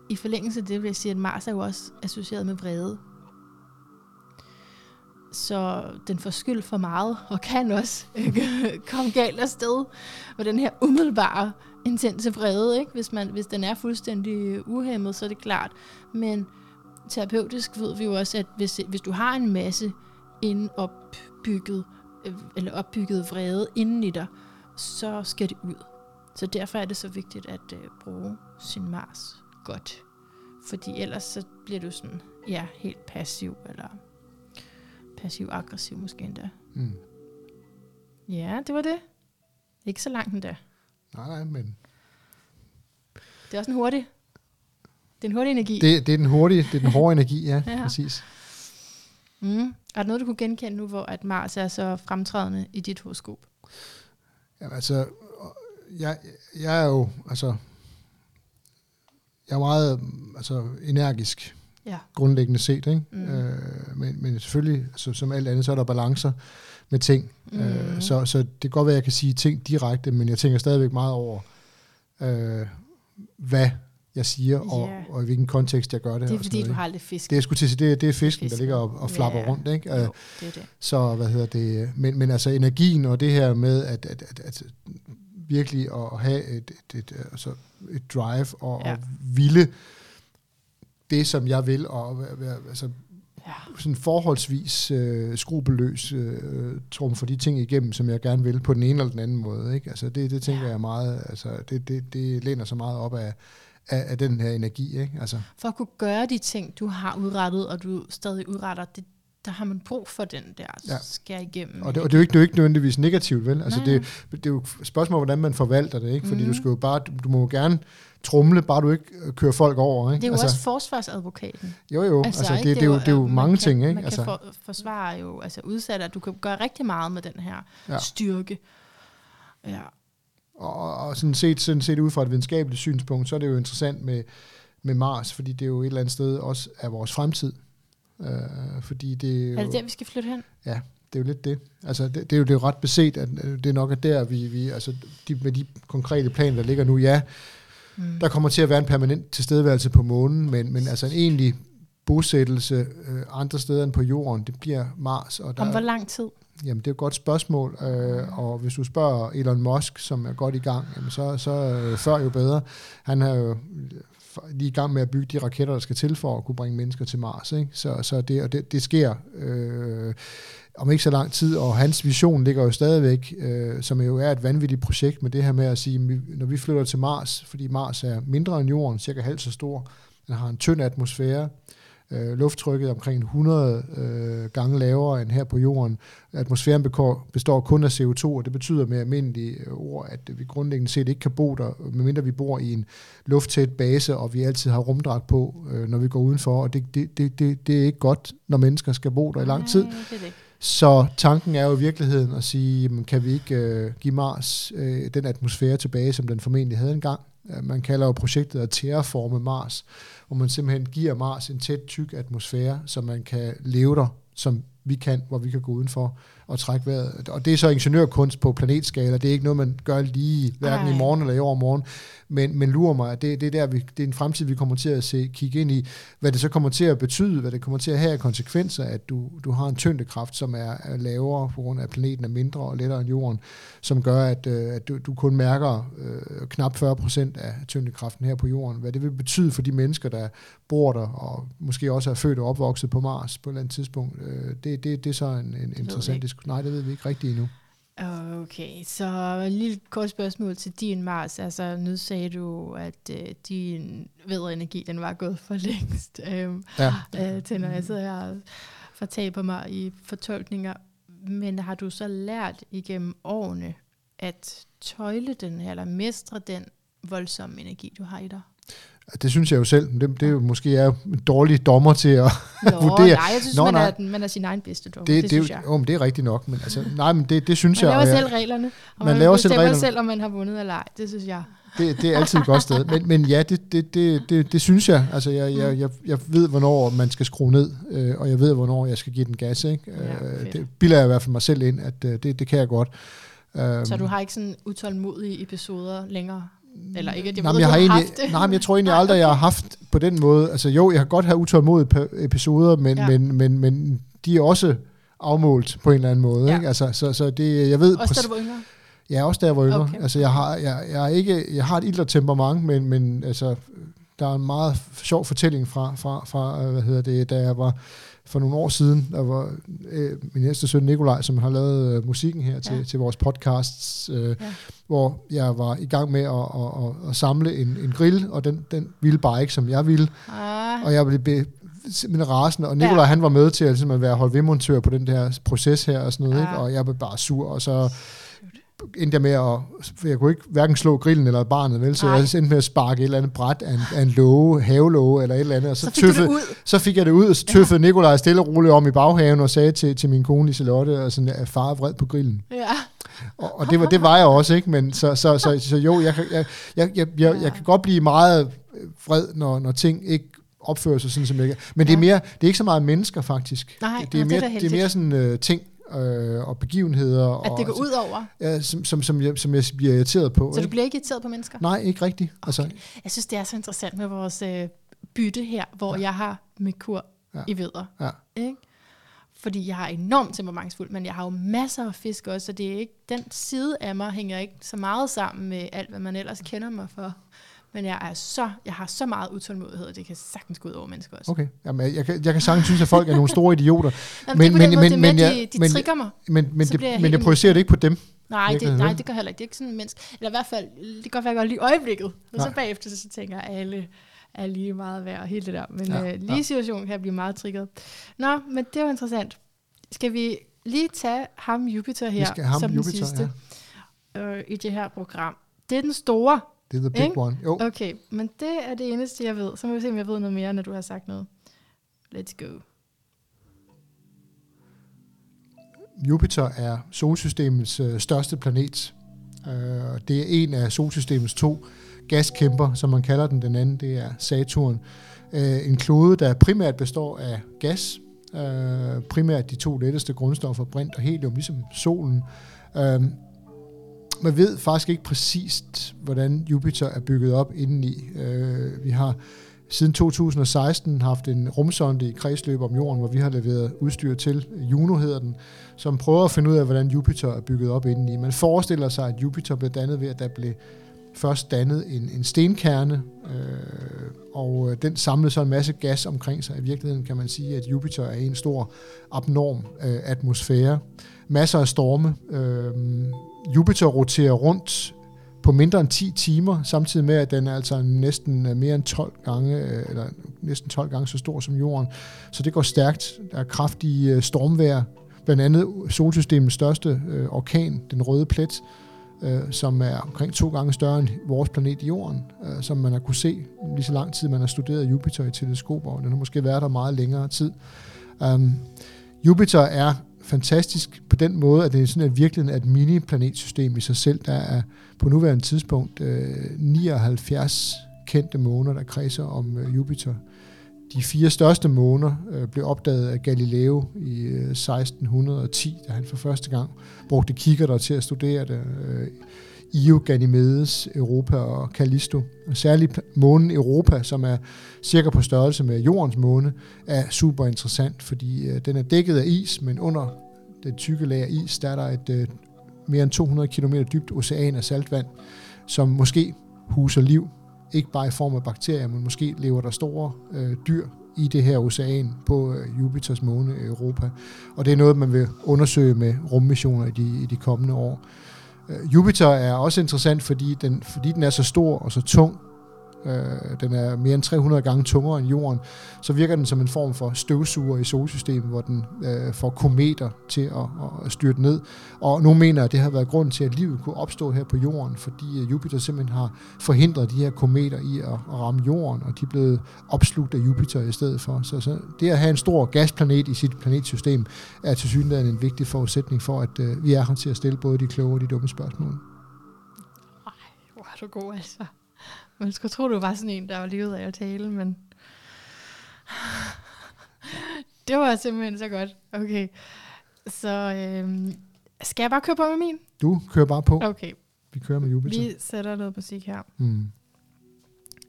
S1: i forlængelse af det vil jeg sige, at Mars er jo også associeret med vrede. Så den får skyld for meget, og kan også <laughs> komme galt afsted med den her umiddelbare, intense vrede. Ikke? Hvis, man, hvis den er fuldstændig uhemmet, så er det klart. Men terapeutisk ved vi jo også, at hvis, hvis du har en masse indopbygget, øh, eller opbygget vrede inden i dig, så skal det ud. Så derfor er det så vigtigt at øh, bruge sin Mars godt. Fordi ellers så bliver du sådan, ja, helt passiv, eller passiv-aggressiv måske endda.
S2: Mm.
S1: Ja, det var det. Ikke så langt endda.
S2: Nej, nej, men
S1: Det er også en hurtig, det er en hurtig energi.
S2: det, det er den hurtige, det er den hårde energi, ja,
S1: Ja.
S2: ja. præcis.
S1: Mm. Er der noget, du kunne genkende nu, hvor at Mars er så fremtrædende i dit horoskop?
S2: Jamen, altså, jeg, jeg er jo, altså, jeg er meget altså, energisk,
S1: Ja.
S2: grundlæggende set, ikke?
S1: Mm.
S2: Øh, men, men selvfølgelig, altså, som alt andet, så er der balancer med ting.
S1: Mm.
S2: Øh, så, så det kan godt være, at jeg kan sige ting direkte, men jeg tænker stadigvæk meget over, øh, hvad jeg siger, og,
S1: Ja.
S2: og i hvilken kontekst jeg gør det.
S1: Det er
S2: og
S1: fordi,
S2: noget,
S1: du har lidt fisk.
S2: Det, jeg skulle til at sige, det, det er fisken,
S1: Fisken.
S2: der ligger og, og flapper
S1: Ja.
S2: rundt, ikke? Øh,
S1: Jo, det er det.
S2: så hvad hedder det, men, men altså energien og det her med at, at, at, at virkelig at have et, et, et, altså et drive og,
S1: Ja.
S2: og ville det, som jeg vil, og altså
S1: Ja.
S2: sådan forholdsvis øh, skrupelløs øh, trum for de ting igennem, som jeg gerne vil, på den ene eller den anden måde. Ikke? Altså det, det tænker
S1: Ja.
S2: jeg meget, altså det, det, det læner så meget op af, af, af den her energi. Ikke? Altså,
S1: For at kunne gøre de ting, du har udrettet, og du stadig udretter, det, der har man brug for den der
S2: Ja.
S1: skær igennem.
S2: Og det, og det er jo ikke, det er jo ikke nødvendigvis negativt, vel? Altså
S1: Nej,
S2: det, det er jo et spørgsmål, hvordan man forvalter det, ikke? Fordi
S1: Mhm.
S2: du skal jo bare, du, må jo gerne trumle, bare du ikke øh, kører folk over, ikke?
S1: det er jo
S2: altså,
S1: også forsvarsadvokaten.
S2: Jo, jo, altså, altså
S1: ikke?
S2: det, det, er jo, det er jo mange
S1: man
S2: ting,
S1: kan,
S2: ikke?
S1: Man
S2: Altså,
S1: kan for, forsvare jo, altså udsatte, at du kan gøre rigtig meget med den her. Ja. styrke. Ja.
S2: Og, og sådan, set, sådan set ud fra et videnskabeligt synspunkt, så er det jo interessant med, med Mars, fordi det er jo et eller andet sted også er vores fremtid. Øh, fordi det er, jo,
S1: Er det der, vi skal flytte hen?
S2: Ja, det er jo lidt det. Altså, det, det, er jo, det er jo ret beset, at det er nok er der, vi, vi altså, de, med de konkrete planer, der ligger nu, ja,
S1: Mm.
S2: der kommer til at være en permanent tilstedeværelse på månen, men, men altså en egentlig bosættelse øh, andre steder end på jorden, det bliver Mars. Og der,
S1: Om hvor lang tid?
S2: Jamen, det er et godt spørgsmål, øh, og hvis du spørger Elon Musk, som er godt i gang, jamen så, så øh, før jo bedre. Han er jo lige i gang med at bygge de raketter, der skal til for at kunne bringe mennesker til Mars. Ikke? Så, så det, og det, det sker øh, om ikke så lang tid, og hans vision ligger jo stadigvæk, øh, som jo er et vanvittigt projekt med det her med at sige, når vi flytter til Mars, fordi Mars er mindre end Jorden, cirka halvt så stor, den har en tynd atmosfære, øh, lufttrykket omkring 100 øh, gange lavere end her på jorden. Atmosfæren bekår, består kun af CO2, og det betyder med almindelige ord, at vi grundlæggende set ikke kan bo der, medmindre vi bor i en lufttæt base, og vi altid har rumdragt på, øh, når vi går udenfor, og det, det, det, det, det er ikke godt, når mennesker skal bo der i lang tid.
S1: Nej, det er det.
S2: Så tanken er jo i virkeligheden at sige, jamen, kan vi ikke øh, give Mars øh, den atmosfære tilbage, som den formentlig havde engang? Øh, man kalder jo projektet at terraforme Mars, hvor man simpelthen giver Mars en tæt, tyk atmosfære, så man kan leve der, som vi kan, hvor vi kan gå udenfor og trække vejret. Og det er så ingeniørkunst på planetskala. Det er ikke noget, man gør lige hverken
S1: Ej.
S2: i morgen eller i overmorgen. Men, men lurer mig, at det, det, er der, vi, det er en fremtid, vi kommer til at se, kigge ind i. Hvad det så kommer til at betyde, hvad det kommer til at have af konsekvenser, at du, du har en tyngdekraft, som er, er lavere på grund af, at planeten er mindre og lettere end jorden, som gør, at, øh, at du, du kun mærker øh, knap 40 procent af tyngdekraften her på jorden. Hvad det vil betyde for de mennesker, der bor der, og måske også er født og opvokset på Mars på et eller andet tidspunkt, øh, det, det, det er så en, en interessant
S1: ikke.
S2: Diskussion. Nej, det ved vi ikke rigtigt endnu.
S1: Okay, så et lille kort spørgsmål til din Mars. Altså, nu sagde du, at øh, din energi, den var gået for længst. <laughs> Øhm,
S2: Ja.
S1: øh, til når jeg sidder her og fortaber mig i fortolkninger. Men har du så lært igennem årene at tøjle den eller mestre den voldsomme energi, du har i dig?
S2: Det synes jeg jo selv. men Det, det er jo måske er en dårlig dommer til at...
S1: Nå, <laughs>
S2: Vurdere.
S1: nej, jeg synes,
S2: Nå,
S1: man,
S2: nej.
S1: Er, den- man er sin egen bedste dommer.
S2: Det,
S1: Det,
S2: det,
S1: synes jeg.
S2: jo, men det er rigtigt nok, men altså, nej, men det, det synes
S1: Man
S2: jeg...
S1: laver
S2: og jeg-
S1: selv reglerne, og
S2: Man
S1: man,
S2: laver
S1: man
S2: selv reglerne.
S1: selv, om man har vundet eller ej. Det synes jeg.
S2: det, det er altid et godt sted. Men, men ja, det, det, det, det, det synes jeg. Altså, jeg,
S1: Mm.
S2: jeg, jeg, jeg ved, hvornår man skal skrue ned, øh, og jeg ved, hvornår jeg skal give den gas. Ikke?
S1: Ja,
S2: Øh, det bilder jeg i hvert fald mig selv ind, at øh, det, det kan jeg godt. Um,
S1: Så du har ikke sådan utålmodige episoder længere? Eller ikke, at jeg
S2: nej,
S1: ved,
S2: jeg har
S1: har
S2: egentlig,
S1: haft det.
S2: nej, men jeg tror egentlig
S1: Nej,
S2: aldrig, jeg har haft på den måde. Altså jo, jeg kan godt have utålmodige episoder, men,
S1: Ja.
S2: men, men, men de er også afmålt på en eller anden måde.
S1: Ja.
S2: Ikke? Altså, så, så det, jeg ved
S1: Også da du var yngre?
S2: Ja, også da jeg var yngre.
S1: Okay.
S2: Altså, jeg har, jeg, jeg, er ikke, jeg har et ildre temperament, men, men altså, der er en meget sjov fortælling fra, fra, fra øh, hvad hedder det, da jeg var for nogle år siden, der var øh, min næste søn Nikolaj, som har lavet øh, musikken her til,
S1: Ja.
S2: til vores podcasts, øh,
S1: Ja.
S2: hvor jeg var i gang med at, at, at, at samle en, en grill, og den, den ville bare ikke, som jeg ville.
S1: Ah,
S2: Og jeg blev be, simpelthen rasende, og Nikolaj
S1: Ja.
S2: han var med til at ligesom, være holdt på den der proces her og sådan noget,
S1: ja.
S2: ikke? og jeg blev bare sur, og så endte jeg med at, for jeg kunne ikke hverken slå grillen eller barnet, vel, så
S1: Nej.
S2: jeg endte med at sparke et eller andet bræt af en, af en låge, havelåge eller et eller andet, og så,
S1: så fik
S2: tøffede, så fik jeg det ud, og så tøffede ja. Nikolaj stille og roligt om i baghaven og sagde til, til min kone Liselotte, og sådan, at far er vred på grillen.
S1: Ja.
S2: Og, og det, var, det var jeg også, ikke? Men så, så, så, så jo, jeg, kan- jeg, jeg, jeg, jeg, jeg kan godt blive meget øh, vred, når, når ting ikke opfører sig sådan, som jeg Men det er
S1: Ja.
S2: mere, det er ikke så meget mennesker, faktisk.
S1: Nej,
S2: det, det, er
S1: nå, det er
S2: mere, det er mere sådan øh, ting øh, og begivenheder.
S1: At
S2: og,
S1: det går ud over.
S2: Ja, som, som, som, jeg, som jeg bliver irriteret på.
S1: Så du
S2: ikke?
S1: bliver ikke irriteret på mennesker?
S2: Nej, ikke rigtigt. Altså,
S1: Jeg synes, det er så interessant med vores øh, bytte her, hvor ja. jeg har Merkur ja. I vedder.
S2: Ja.
S1: Ikke? Fordi jeg er enormt temperamentsfuld, men jeg har jo masser af fisk også, så det er ikke, den side af mig hænger ikke så meget sammen med alt, hvad man ellers kender mig for. Men jeg, er så, jeg har så meget utålmodighed, og det kan sagtens gå ud over mennesker også.
S2: okay. Jamen, jeg, kan, jeg kan sagtens synes, at folk er nogle store idioter, <laughs>
S1: Jamen, men, er
S2: men-
S1: måde,
S2: men-
S1: det
S2: men jeg-
S1: de, de
S2: men-
S1: trigger mig.
S2: men, men, det,
S1: jeg
S2: men jeg projicerer det ikke på dem.
S1: Nej, det, nej, det gør heller ikke. Det er ikke sådan en menneske. Eller i hvert fald, det kan godt være godt lige i øjeblikket. Og så bagefter, så tænker jeg, at alle er lige meget værd og hele det der. Men ja,
S2: Ja,
S1: øh, lige i situationen kan jeg blive meget triggeret. Nå, men det var interessant. Skal vi lige tage ham Jupiter her,
S2: Vi skal ham
S1: som
S2: Jupiter,
S1: den sidste øh, i det her program. Det er den store.
S2: Det er the big
S1: Ikke?
S2: one. Jo,
S1: Okay, men det er det eneste, jeg ved. Så må vi se, om jeg ved noget mere, når du har sagt noget. Let's go.
S2: Jupiter er solsystemets øh, største planet. Øh, det er en af solsystemets to gaskæmper, som man kalder den. Den anden, det er Saturn. Øh, en klode, der primært består af gas, øh, primært de to letteste grundstoffer, brint og helium, ligesom solen. Øh, man ved faktisk ikke præcist, hvordan Jupiter er bygget op indeni. Øh, vi har siden 2016 haft en rumsonde i kredsløb om jorden, hvor vi har leveret udstyr til, Juno hedder den, som prøver at finde ud af, hvordan Jupiter er bygget op indeni. Man forestiller sig, at Jupiter blev dannet ved, at der blev først dannet en, en stenkerne, øh, og øh, den samlede så en masse gas omkring sig. I virkeligheden kan man sige, at Jupiter er en stor abnorm øh, atmosfære. Masser af storme. Øh, Jupiter roterer rundt på mindre end 10 timer, samtidig med, at den er altså næsten øh, mere end 12 gange, øh, eller næsten 12 gange så stor som jorden. Så det går stærkt. Der er kraftige øh, stormvejr, blandt andet solsystemets største øh, orkan, den røde plet, øh, som er omkring to gange større end vores planet Jorden, øh, som man har kunne se lige så lang tid, man har studeret Jupiter i teleskoper, og den har måske været der meget længere tid. Um, Jupiter er fantastisk på den måde, at det er sådan at virkelig et mini-planetsystem i sig selv. Der er på nuværende tidspunkt øh, 79 kendte måner, der kredser om øh, Jupiter. De fire største måner øh, blev opdaget af Galileo i øh, 1610, da han for første gang brugte kikkerter til at studere det. Øh, Io, Ganymedes, Europa og Callisto. Og særligt månen Europa, som er cirka på størrelse med jordens måne, er super interessant, fordi øh, den er dækket af is, men under det tykke lag af is, der er der et øh, mere end 200 km dybt ocean af saltvand, som måske huser liv, ikke bare i form af bakterier, men måske lever der store øh, dyr i det her ocean på øh, Jupiters måne Europa. Og det er noget, man vil undersøge med rummissioner i de, i de kommende år. Øh, Jupiter er også interessant, fordi den, fordi den er så stor og så tung, øh, den er mere end 300 gange tungere end jorden, så virker den som en form for støvsuger i solsystemet, hvor den øh, får kometer til at, at styrte ned. Og nu mener, at det har været grund til, at livet kunne opstå her på jorden, fordi øh, Jupiter simpelthen har forhindret de her kometer i at, at ramme jorden, og de er blevet opslugt af Jupiter i stedet for. Så, så det at have en stor gasplanet i sit planetsystem, er til synligheden en vigtig forudsætning for, at øh, vi er her til at stille både de kloge og de dumme spørgsmål.
S1: Ej, hvor er du god altså. Man skulle tro, du var sådan en, der var levet af at tale, men... <laughs> det var simpelthen så godt. Okay. Så øhm, skal jeg bare køre på med min?
S2: Du kører bare på.
S1: Okay.
S2: Vi kører med Jupiter.
S1: Vi sætter noget musik her.
S2: Mm.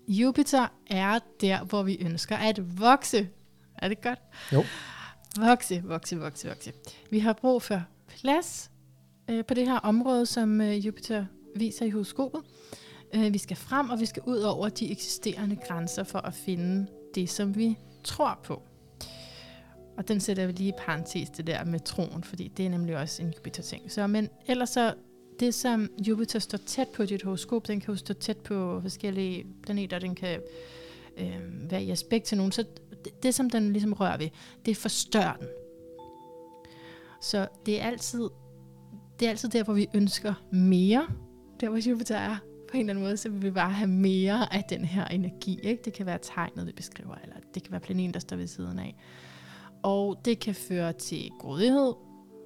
S1: Jupiter er der, hvor vi ønsker at vokse. Er det godt?
S2: Jo.
S1: Vokse, vokse, vokse, vokse. Vi har brug for plads øh, på det her område, som øh, Jupiter viser i horoskopet. Øh, Øh, vi skal frem, og vi skal ud over de eksisterende grænser for at finde det, som vi tror på. Og den sætter vi lige i parentes, det der med troen, fordi det er nemlig også en Jupiter-ting. Så, men ellers så, det som Jupiter står tæt på dit horoskop, den kan jo stå tæt på forskellige planeter, den kan øh, være i aspekt til nogen. Så det, det, som den ligesom rører ved, det forstørrer den. Så det er altid, det er altid der, hvor vi ønsker mere, der hvor Jupiter er, på en eller anden måde, så vil vi bare have mere af den her energi. Ikke? Det kan være tegnet, vi beskriver, eller det kan være planeten, der står ved siden af. Og det kan føre til grådighed.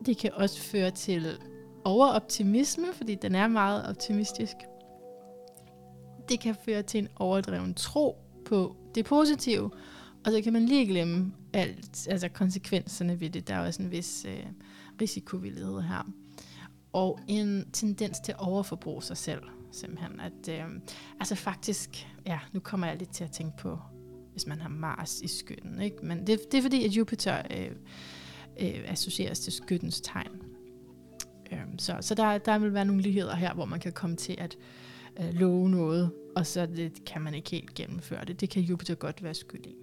S1: Det kan også føre til overoptimisme, fordi den er meget optimistisk. Det kan føre til en overdreven tro på det positive, og så kan man lige glemme alt, altså konsekvenserne ved det. Der er også en vis øh, risikovillighed her. Og en tendens til at overforbruge sig selv simpelthen. At, øh, altså faktisk, ja, nu kommer jeg lidt til at tænke på, hvis man har Mars i skytten. Ikke? Men det, det er fordi, at Jupiter øh, øh, associeres til skyttens tegn. Øh, så så der, der vil være nogle ligheder her, hvor man kan komme til at øh, love noget, og så det, kan man ikke helt gennemføre det. Det kan Jupiter godt være skyld i.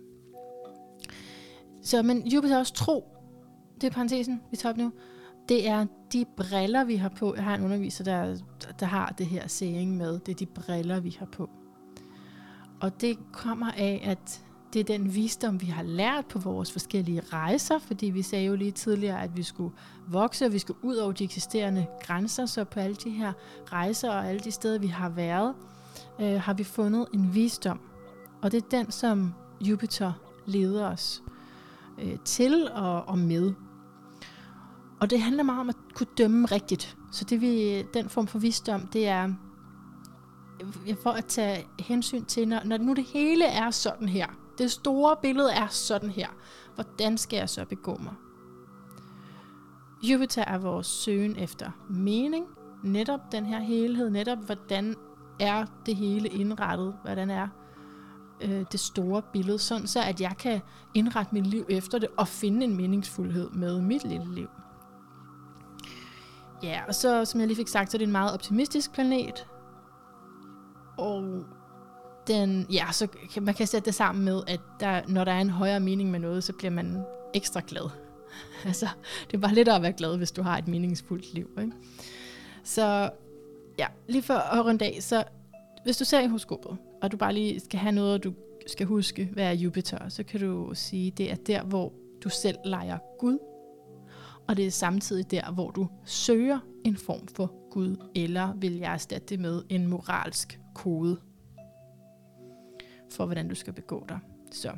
S1: Så, men Jupiter er også tro. Det er parentesen, vi tager op nu det er de briller, vi har på. Jeg har en underviser, der, der har det her saying med. Det er de briller, vi har på. Og det kommer af, at det er den visdom, vi har lært på vores forskellige rejser, fordi vi sagde jo lige tidligere, at vi skulle vokse, og vi skulle ud over de eksisterende grænser, så på alle de her rejser og alle de steder, vi har været, øh, har vi fundet en visdom. Og det er den, som Jupiter leder os øh, til og, og med. Og det handler meget om at kunne dømme rigtigt. Så det vi, den form for visdom, det er øh, for at tage hensyn til, når, når nu det hele er sådan her, det store billede er sådan her, hvordan skal jeg så begå mig? Jupiter er vores søgen efter mening, netop den her helhed, netop hvordan er det hele indrettet, hvordan er øh, det store billede, sådan så at jeg kan indrette mit liv efter det og finde en meningsfuldhed med mit lille liv. Ja, og så som jeg lige fik sagt, så er det en meget optimistisk planet. Og den, ja, så kan man kan sætte det sammen med, at der, når der er en højere mening med noget, så bliver man ekstra glad. <laughs> altså, det er bare lidt at være glad, hvis du har et meningsfuldt liv. Ikke? Så ja, lige for at runde af, så hvis du ser i horoskopet, og du bare lige skal have noget, du skal huske, hvad er Jupiter, så kan du sige, det er der, hvor du selv leger Gud, og det er samtidig der, hvor du søger en form for Gud, eller vil jeg erstatte det med en moralsk kode for, hvordan du skal begå dig. Så,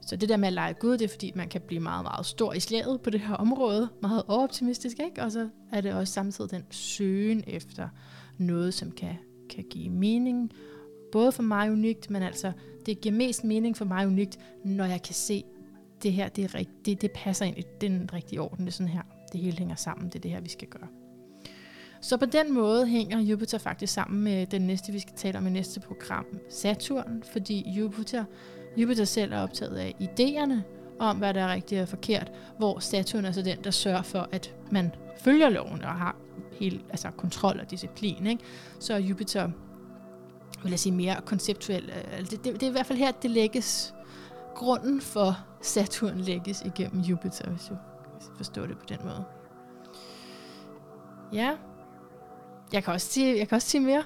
S1: så det der med at lege Gud, det er fordi, man kan blive meget, meget stor i slaget på det her område, meget overoptimistisk, ikke? og så er det også samtidig den søgen efter noget, som kan, kan give mening, både for mig unikt, men altså, det giver mest mening for mig unikt, når jeg kan se, det her, det, er rigt, det, det passer ind i den rigtige orden, det er sådan her, det hele hænger sammen, det er det her, vi skal gøre. Så på den måde hænger Jupiter faktisk sammen med den næste, vi skal tale om i næste program, Saturn, fordi Jupiter, Jupiter selv er optaget af idéerne om, hvad der er rigtigt og forkert, hvor Saturn er så den, der sørger for, at man følger loven og har helt, altså kontrol og disciplin. Ikke? Så Jupiter vil jeg sige mere konceptuel. Øh, det, det, det er i hvert fald her, det lægges grunden for Saturn lægges igennem Jupiter, hvis du forstår det på den måde. Ja. Jeg kan også sige, jeg kan også sige mere.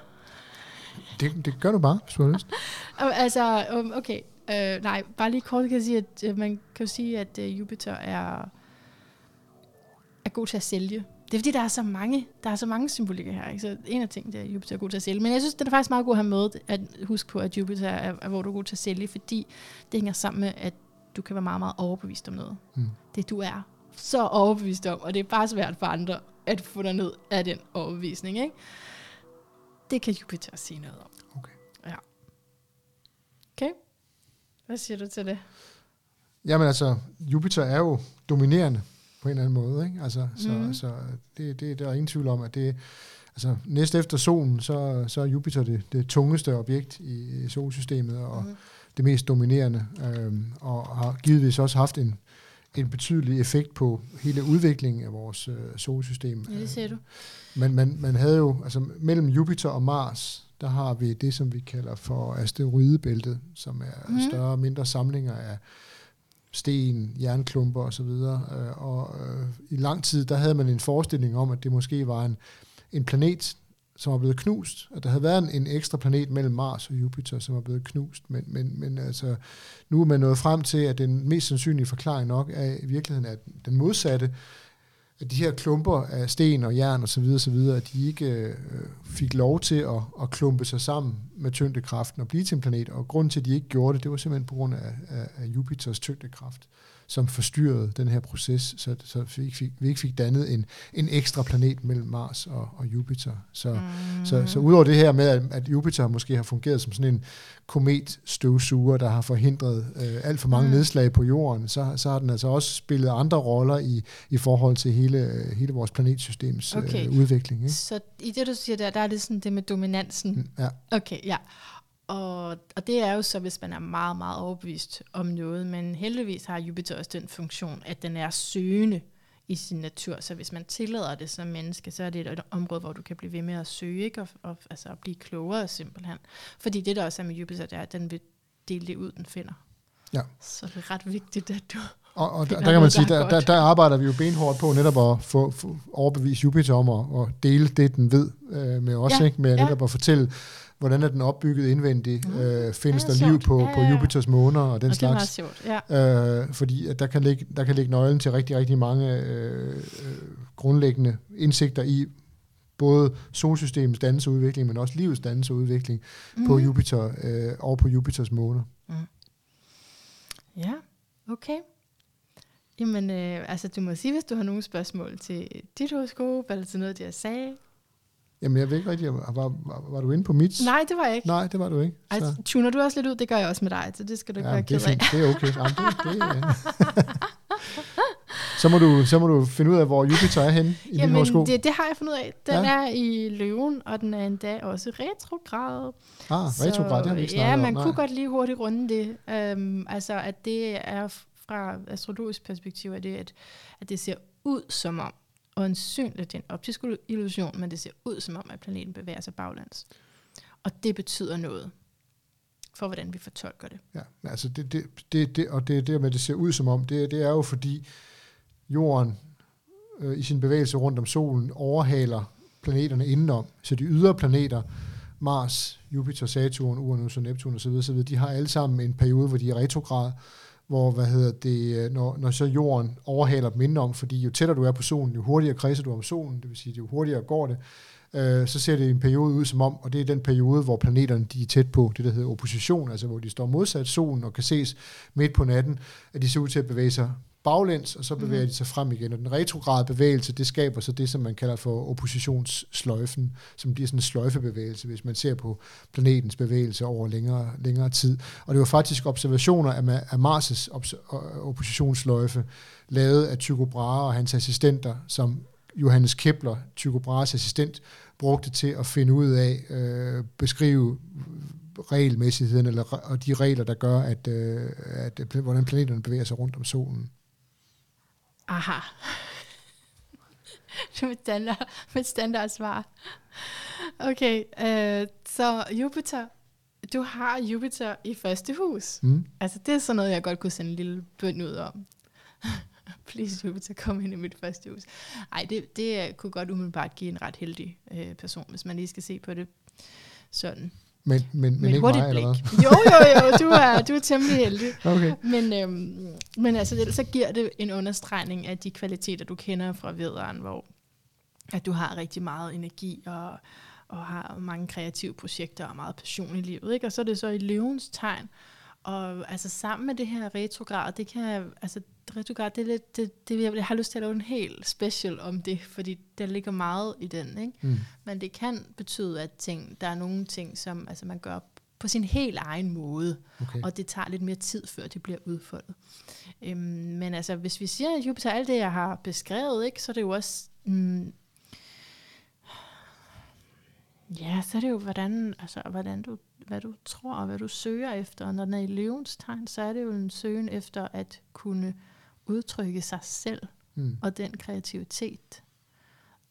S2: Det, det gør du bare, hvis du har lyst. <laughs>
S1: altså, okay. Uh, nej, bare lige kort kan jeg sige, at uh, man kan sige, at uh, Jupiter er, er god til at sælge. Det er fordi, der er så mange, der er så mange symbolikker her. Ikke? Så en af tingene, er, at Jupiter er god til at sælge. Men jeg synes, det er faktisk meget godt at have med, at huske på, at Jupiter er, er, hvor du er god til at sælge, fordi det hænger sammen med, at du kan være meget, meget overbevist om noget. Mm. Det du er så overbevist om, og det er bare svært for andre at få dig ned af den overbevisning. Ikke? Det kan Jupiter sige noget om.
S2: Okay.
S1: Ja. Okay. Hvad siger du til det?
S2: Jamen altså, Jupiter er jo dominerende på en eller anden måde. Ikke? Altså, så, mm. så det, det, der er ingen tvivl om, at det altså næst efter solen, så, så er Jupiter det, det tungeste objekt i solsystemet, og mm. det mest dominerende, øhm, og har givetvis også haft en, en betydelig effekt på hele udviklingen af vores øh, solsystem.
S1: Ja, det ser du.
S2: Men man, man havde jo, altså mellem Jupiter og Mars, der har vi det, som vi kalder for asteroidebæltet, som er mm. større og mindre samlinger af sten, jernklumper osv. Og, øh, og øh, i lang tid, der havde man en forestilling om, at det måske var en, en planet, som var blevet knust. At der havde været en, en ekstra planet mellem Mars og Jupiter, som var blevet knust. Men, men, men altså, nu er man nået frem til, at den mest sandsynlige forklaring nok er i virkeligheden at den modsatte, at de her klumper af sten og jern osv., osv. at de ikke øh, fik lov til at, at klumpe sig sammen med tyngdekraften og blive til en planet. Og grunden til, at de ikke gjorde det, det var simpelthen på grund af, af, af Jupiters tyngdekraft som forstyrrede den her proces, så, så vi, ikke fik, vi ikke fik dannet en, en ekstra planet mellem Mars og, og Jupiter. Så, mm. så, så udover det her med, at, at Jupiter måske har fungeret som sådan en kometstøvsuger, der har forhindret øh, alt for mange mm. nedslag på jorden, så, så har den altså også spillet andre roller i, i forhold til hele, hele vores planetsystems okay. øh, udvikling. Ikke?
S1: Så i det, du siger der, der er det sådan det med dominansen.
S2: Ja.
S1: Okay, ja. Og, og det er jo så, hvis man er meget, meget overbevist om noget, men heldigvis har Jupiter også den funktion, at den er søgende i sin natur. Så hvis man tillader det som menneske, så er det et område, hvor du kan blive ved med at søge, ikke? Og, og altså at blive klogere simpelthen. Fordi det, der også er med Jupiter, det er, at den vil dele det ud, den finder.
S2: Ja.
S1: Så det er ret vigtigt, at du
S2: og, og der, der kan man sige, der, der, der arbejder vi jo benhårdt på netop at få, få overbevise Jupiter om at, at dele det, den ved øh, med os, ja, ikke? med ja. netop at fortælle, hvordan er den opbygget indvendigt, mm. øh, findes der liv på, ja, ja, på Jupiters måner og den og slags.
S1: Det er meget sjovt,
S2: ja. Øh, fordi at der, kan ligge, der kan ligge nøglen til rigtig, rigtig mange øh, øh, grundlæggende indsigter i både solsystemets dannelseudvikling, men også livets dannelseudvikling mm. på Jupiter øh, og på Jupiters måner. Mm.
S1: Ja, okay. Jamen, øh, altså du må sige, hvis du har nogle spørgsmål til dit horoskop, eller til noget, det jeg sagde.
S2: Jamen, jeg ved ikke rigtig, var, var, var du inde på mit?
S1: Nej, det var jeg ikke.
S2: Nej, det var du ikke. Så.
S1: Altså, tuner du også lidt ud? Det gør jeg også med dig, så det skal du ikke
S2: ja,
S1: være
S2: det er
S1: ked af.
S2: fint. Det er okay. Jamen, det, det, ja. så, må du, så må du finde ud af, hvor Jupiter er henne i din
S1: Jamen,
S2: horoskop.
S1: det, det har jeg fundet ud af. Den
S2: Ja.
S1: er i løven, og den er endda også retrograd.
S2: Ah, retrograd, det har vi ikke
S1: Ja,
S2: om.
S1: man
S2: nej.
S1: kunne godt lige hurtigt runde det. Um, altså, at det er fra astrologisk perspektiv, at det, at, at det ser ud som om, og det er en optisk illusion, men det ser ud som om, at planeten bevæger sig baglands. Og det betyder noget for, hvordan vi fortolker det.
S2: Ja, men altså det, det, det, det, og det, det med, at det ser ud som om, det, det er jo fordi jorden øh, i sin bevægelse rundt om solen overhaler planeterne indenom. Så de ydre planeter, Mars, Jupiter, Saturn, Uranus og Neptun osv., osv., de har alle sammen en periode, hvor de er retrograd, hvor, hvad hedder det, øh, når, når så jorden overhaler dem indenom, fordi jo tættere du er på solen, jo hurtigere kredser du om solen, det vil sige, jo hurtigere går det, øh, så ser det i en periode ud som om, og det er den periode, hvor planeterne de er tæt på, det der hedder opposition, altså hvor de står modsat solen og kan ses midt på natten, at de ser ud til at bevæge sig baglæns, og så bevæger
S1: Mhm.
S2: de sig frem igen. Og den retrograde bevægelse, det skaber så det, som man kalder for oppositionssløjfen, som bliver sådan en sløjfebevægelse, hvis man ser på planetens bevægelse over længere, længere tid. Og det var faktisk observationer af, af Mars' oppositionssløjfe, lavet af Tycho Brahe og hans assistenter, som Johannes Kepler, Tycho Brahes assistent, brugte til at finde ud af, øh, beskrive regelmæssigheden, eller, og de regler, der gør, at, øh, at hvordan planeterne bevæger sig rundt om solen.
S1: Aha. <laughs> Det er mit standard, mit standard svar. Okay, øh, så Jupiter. Du har Jupiter i første hus.
S2: Mm?
S1: Altså, det er sådan noget, jeg godt kunne sende en lille bøn ud om. <laughs> Please, Jupiter, kom ind i mit første hus. Ej, det, det kunne godt umiddelbart give en ret heldig øh, person, hvis man lige skal se på det sådan.
S2: Men, men, men
S1: Med et
S2: ikke
S1: hurtigt
S2: mig,
S1: blik. Jo, jo, jo, du er, du er temmelig heldig.
S2: Okay.
S1: Men, øhm, men altså, ellers så giver det en understregning af de kvaliteter, du kender fra vederen, hvor at du har rigtig meget energi og, og har mange kreative projekter og meget passion i livet. Ikke? Og så er det så i løvens tegn. Og altså sammen med det her retrograd, det kan altså retrograd, det, er lidt, det, det, jeg har lyst til at lave en helt special om det, fordi der ligger meget i den, ikke?
S2: Mm.
S1: Men det kan betyde, at ting, der er nogle ting, som altså, man gør på sin helt egen måde,
S2: Okay.
S1: og det tager lidt mere tid, før det bliver udfoldet. Øhm, men altså, hvis vi siger at Jupiter, alt det, jeg har beskrevet, ikke, så er det jo også... Mm, ja, så er det jo, hvordan, altså, hvordan du, hvad du tror og hvad du søger efter. Og når den er i løvens tegn, så er det jo en søgen efter at kunne udtrykke sig selv
S2: Mm.
S1: og den kreativitet,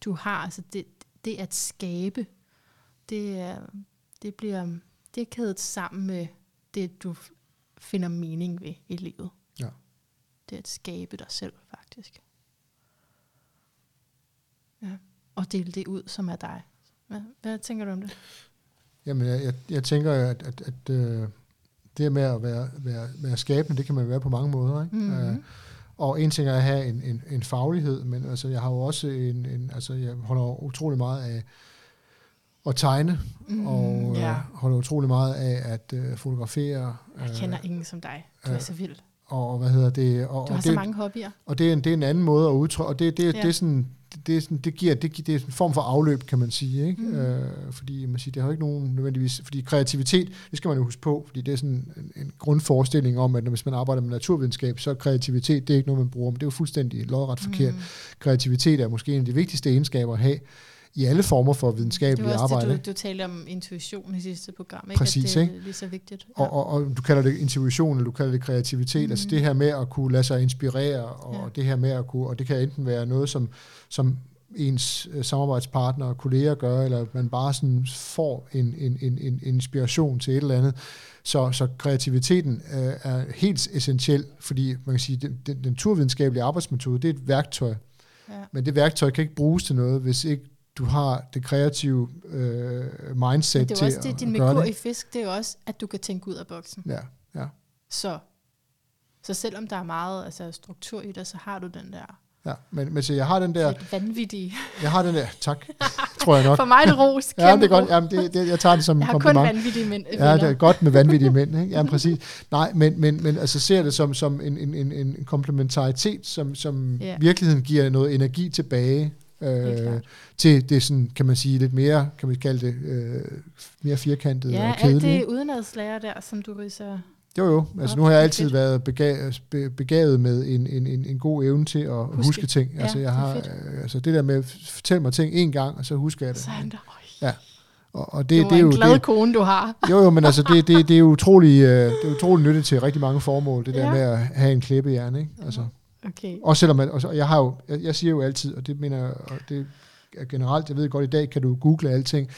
S1: du har. Altså det, det at skabe, det, er, det bliver det er kædet sammen med det, du finder mening ved i livet.
S2: Ja.
S1: Det at skabe dig selv, faktisk. Ja. Og dele det ud, som er dig. Hvad, hvad tænker du om det?
S2: Jamen, jeg, jeg, jeg tænker, at, at, at øh, det med at være, være, være skabende, det kan man være på mange måder. Ikke?
S1: Mhm.
S2: Øh, og en ting er at have en, en, en faglighed, men altså, jeg har jo også en, en, altså, jeg holder utrolig meget af at tegne,
S1: Mm,
S2: og
S1: ja.
S2: øh, holder utrolig meget af at øh, fotografere.
S1: Jeg kender ingen som dig. Du er
S2: øh,
S1: så vild.
S2: Og hvad hedder det? Og,
S1: Du har
S2: og
S1: så
S2: det,
S1: mange hobbyer.
S2: og det er, en, det er en anden måde at udtrykke, og det, det,
S1: Ja.
S2: det er sådan, det, det, er sådan, det giver, det, det er en form for afløb, kan man sige, ikke?
S1: Mhm.
S2: Øh, fordi man siger, det har jo ikke nogen nødvendigvis, fordi kreativitet, det skal man jo huske på, fordi det er sådan en, en grundforestilling om, at når, hvis man arbejder med naturvidenskab, så er kreativitet, det er ikke noget, man bruger, men det er jo fuldstændig lodret forkert.
S1: Mm.
S2: Kreativitet er måske en af de vigtigste egenskaber at have i alle former for
S1: Det
S2: videnskabelige
S1: var også
S2: arbejde.
S1: det, du, du talte om intuition i sidste program, ikke?
S2: Præcis,
S1: at det er
S2: ikke?
S1: lige så vigtigt.
S2: Og, og, og du kalder det intuition, eller du kalder det kreativitet, mm. altså det her med at kunne lade sig inspirere, og
S1: Ja.
S2: det her med at kunne, og det kan enten være noget, som, som ens øh, samarbejdspartner og kolleger gør, eller at man bare sådan får en, en, en, en inspiration til et eller andet. Så, så kreativiteten øh, er helt essentiel, fordi man kan sige, den, den, den naturvidenskabelige arbejdsmetode, det er et værktøj,
S1: ja.
S2: men det værktøj kan ikke bruges til noget, hvis ikke du har det kreative øh, mindset
S1: Men det er
S2: til
S1: også det,
S2: at,
S1: din
S2: gøre
S1: Merkur i
S2: det.
S1: fisk, det er også, at du kan tænke ud af boksen.
S2: Ja, ja.
S1: Så, så selvom der er meget altså, struktur i dig, så har du den der
S2: Ja, men, men så jeg har den der,
S1: Lidt vanvittige.
S2: jeg har den der, tak, tror jeg nok. <laughs>
S1: For mig er det ros. <laughs>
S2: Ja, det er godt. Jamen, det, det, jeg tager det som en
S1: Jeg har kun vanvittige mænd.
S2: Ja, det er godt med vanvittige <laughs> mænd. Ikke? Jamen, præcis. Nej, men, men, men altså ser det som, som en, en, en, en komplementaritet, som, som
S1: Ja.
S2: virkeligheden giver noget energi tilbage øh, til det sådan, kan man sige, lidt mere, kan vi kalde det, øh, mere firkantet
S1: Ja,
S2: og
S1: alt
S2: kedeligt.
S1: det
S2: ikke?
S1: udenadslærer der, som du riser.
S2: Jo, jo. Altså, nu har jeg
S1: det
S2: altid været begavet, be- begavet med en, en, en, en god evne til at huske, huske ting.
S1: Ja,
S2: altså,
S1: det
S2: jeg har,
S1: fedt.
S2: øh, altså, det der med at fortælle mig ting en gang, og så husker jeg det.
S1: Sådan der.
S2: Ja. Og, og
S1: Det,
S2: det,
S1: det,
S2: det, er jo,
S1: en glad
S2: det,
S1: kone, du har.
S2: Jo, jo, men altså, det, det, det er utrolig, øh, det er utrolig nyttigt til rigtig mange formål, det der
S1: Ja.
S2: med at have en klippejern, ikke? Altså,
S1: Okay.
S2: også selvom, at, og jeg har jo, jeg, jeg siger jo altid, og det mener jeg, og det er generelt, jeg ved godt, i dag kan du google alting,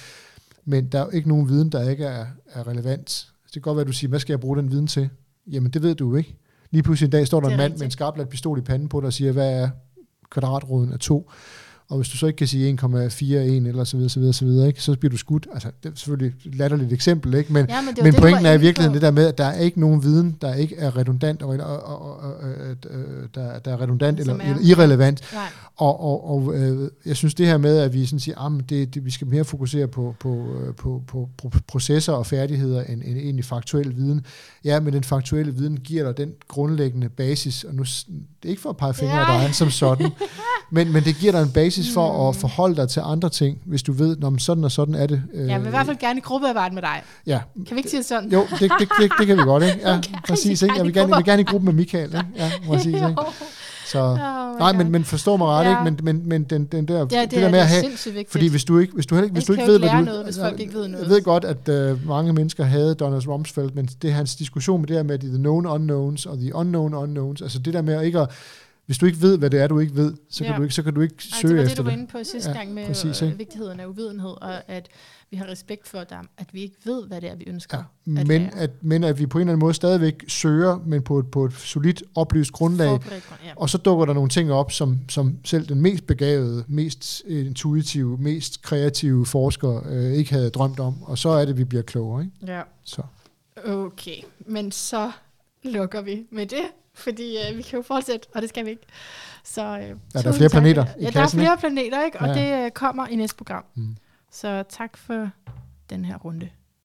S2: men der er jo ikke nogen viden, der ikke er, er relevant. Det kan godt være, at du siger, hvad skal jeg bruge den viden til? Jamen, det ved du jo ikke. Lige pludselig en dag står der en mand med en
S1: rigtigt.
S2: skarpladt pistol i panden på dig og siger, hvad er kvadratroden af to? Og hvis du så ikke kan sige 1,41 eller så videre, så videre, så videre, ikke? så bliver du skudt. Altså, det er selvfølgelig et latterligt eksempel, ikke? Men,
S1: Ja, men,
S2: men
S1: det,
S2: pointen er i virkeligheden
S1: på.
S2: det der med, at der er ikke nogen viden, der ikke er redundant, og, og, og, og, øh, der, der er redundant eller,
S1: er-
S2: eller irrelevant.
S1: Nej,
S2: Og, og, og øh, jeg synes det her med, at vi sådan siger, at det, det, vi skal mere fokusere på, på, øh, på, på, på processer og færdigheder end, end egentlig faktuel viden. Ja, men den faktuelle viden giver dig den grundlæggende basis, og nu, det er ikke for at pege fingre af dig som sådan, <laughs> men, men det giver dig en basis for
S1: Mm.
S2: at forholde dig til andre ting, hvis du ved, når sådan og sådan er det. Øh,
S1: jeg vil i hvert fald gerne i gruppearbejde med dig.
S2: Ja,
S1: Kan vi ikke sige sådan?
S2: jo, det, det, det, det kan vi godt, ikke? <laughs> Ja,
S1: Okay,
S2: præcis, ikke? Jeg vil gerne, jeg vil gerne i gruppe med Michael, ikke? Ja, præcis, <laughs> ikke? Så,
S1: Oh
S2: nej, men, men forstå mig ret,
S1: Ja.
S2: ikke? Men, men, men den, den der,
S1: ja,
S2: det,
S1: det,
S2: der
S1: er,
S2: med at
S1: det er
S2: have,
S1: vigtigt.
S2: fordi hvis du ikke, hvis du heller ikke, hvis du ikke ved, hvad du,
S1: noget, hvis folk ikke ved noget.
S2: Jeg ved godt, at øh, mange mennesker havde Donald Rumsfeld, men det er hans diskussion med det her med de the known unknowns og the unknown unknowns. Altså det der med at ikke at, hvis du ikke ved, hvad det er, du ikke ved, så kan
S1: Ja.
S2: du ikke, så kan du ikke søge
S1: det var det,
S2: efter
S1: du var inde på sidste
S2: Ja,
S1: gang med
S2: præcis,
S1: øh,
S2: ikke?
S1: vigtigheden af uvidenhed, og at vi har respekt for, dem, at vi ikke ved, hvad det er, vi ønsker.
S2: Ja,
S1: at
S2: men,
S1: lære.
S2: at, men at vi på en eller anden måde stadigvæk søger, men på et, på et solidt oplyst grundlag,
S1: Forberedt ja.
S2: Og så dukker der nogle ting op, som, som selv den mest begavede, mest øh, intuitive, mest kreative forsker øh, ikke havde drømt om. Og så er det, vi bliver klogere. Ikke?
S1: ja.
S2: Så.
S1: Okay, men så lukker vi med det, fordi øh, vi kan jo fortsætte, og det skal vi ikke. Så, øh,
S2: der er flere
S1: tak.
S2: planeter i
S1: Ja,
S2: kassen,
S1: der er flere planeter, ikke? og
S2: Ja.
S1: det øh, kommer i næste program.
S2: Mm.
S1: Så tak for den her runde.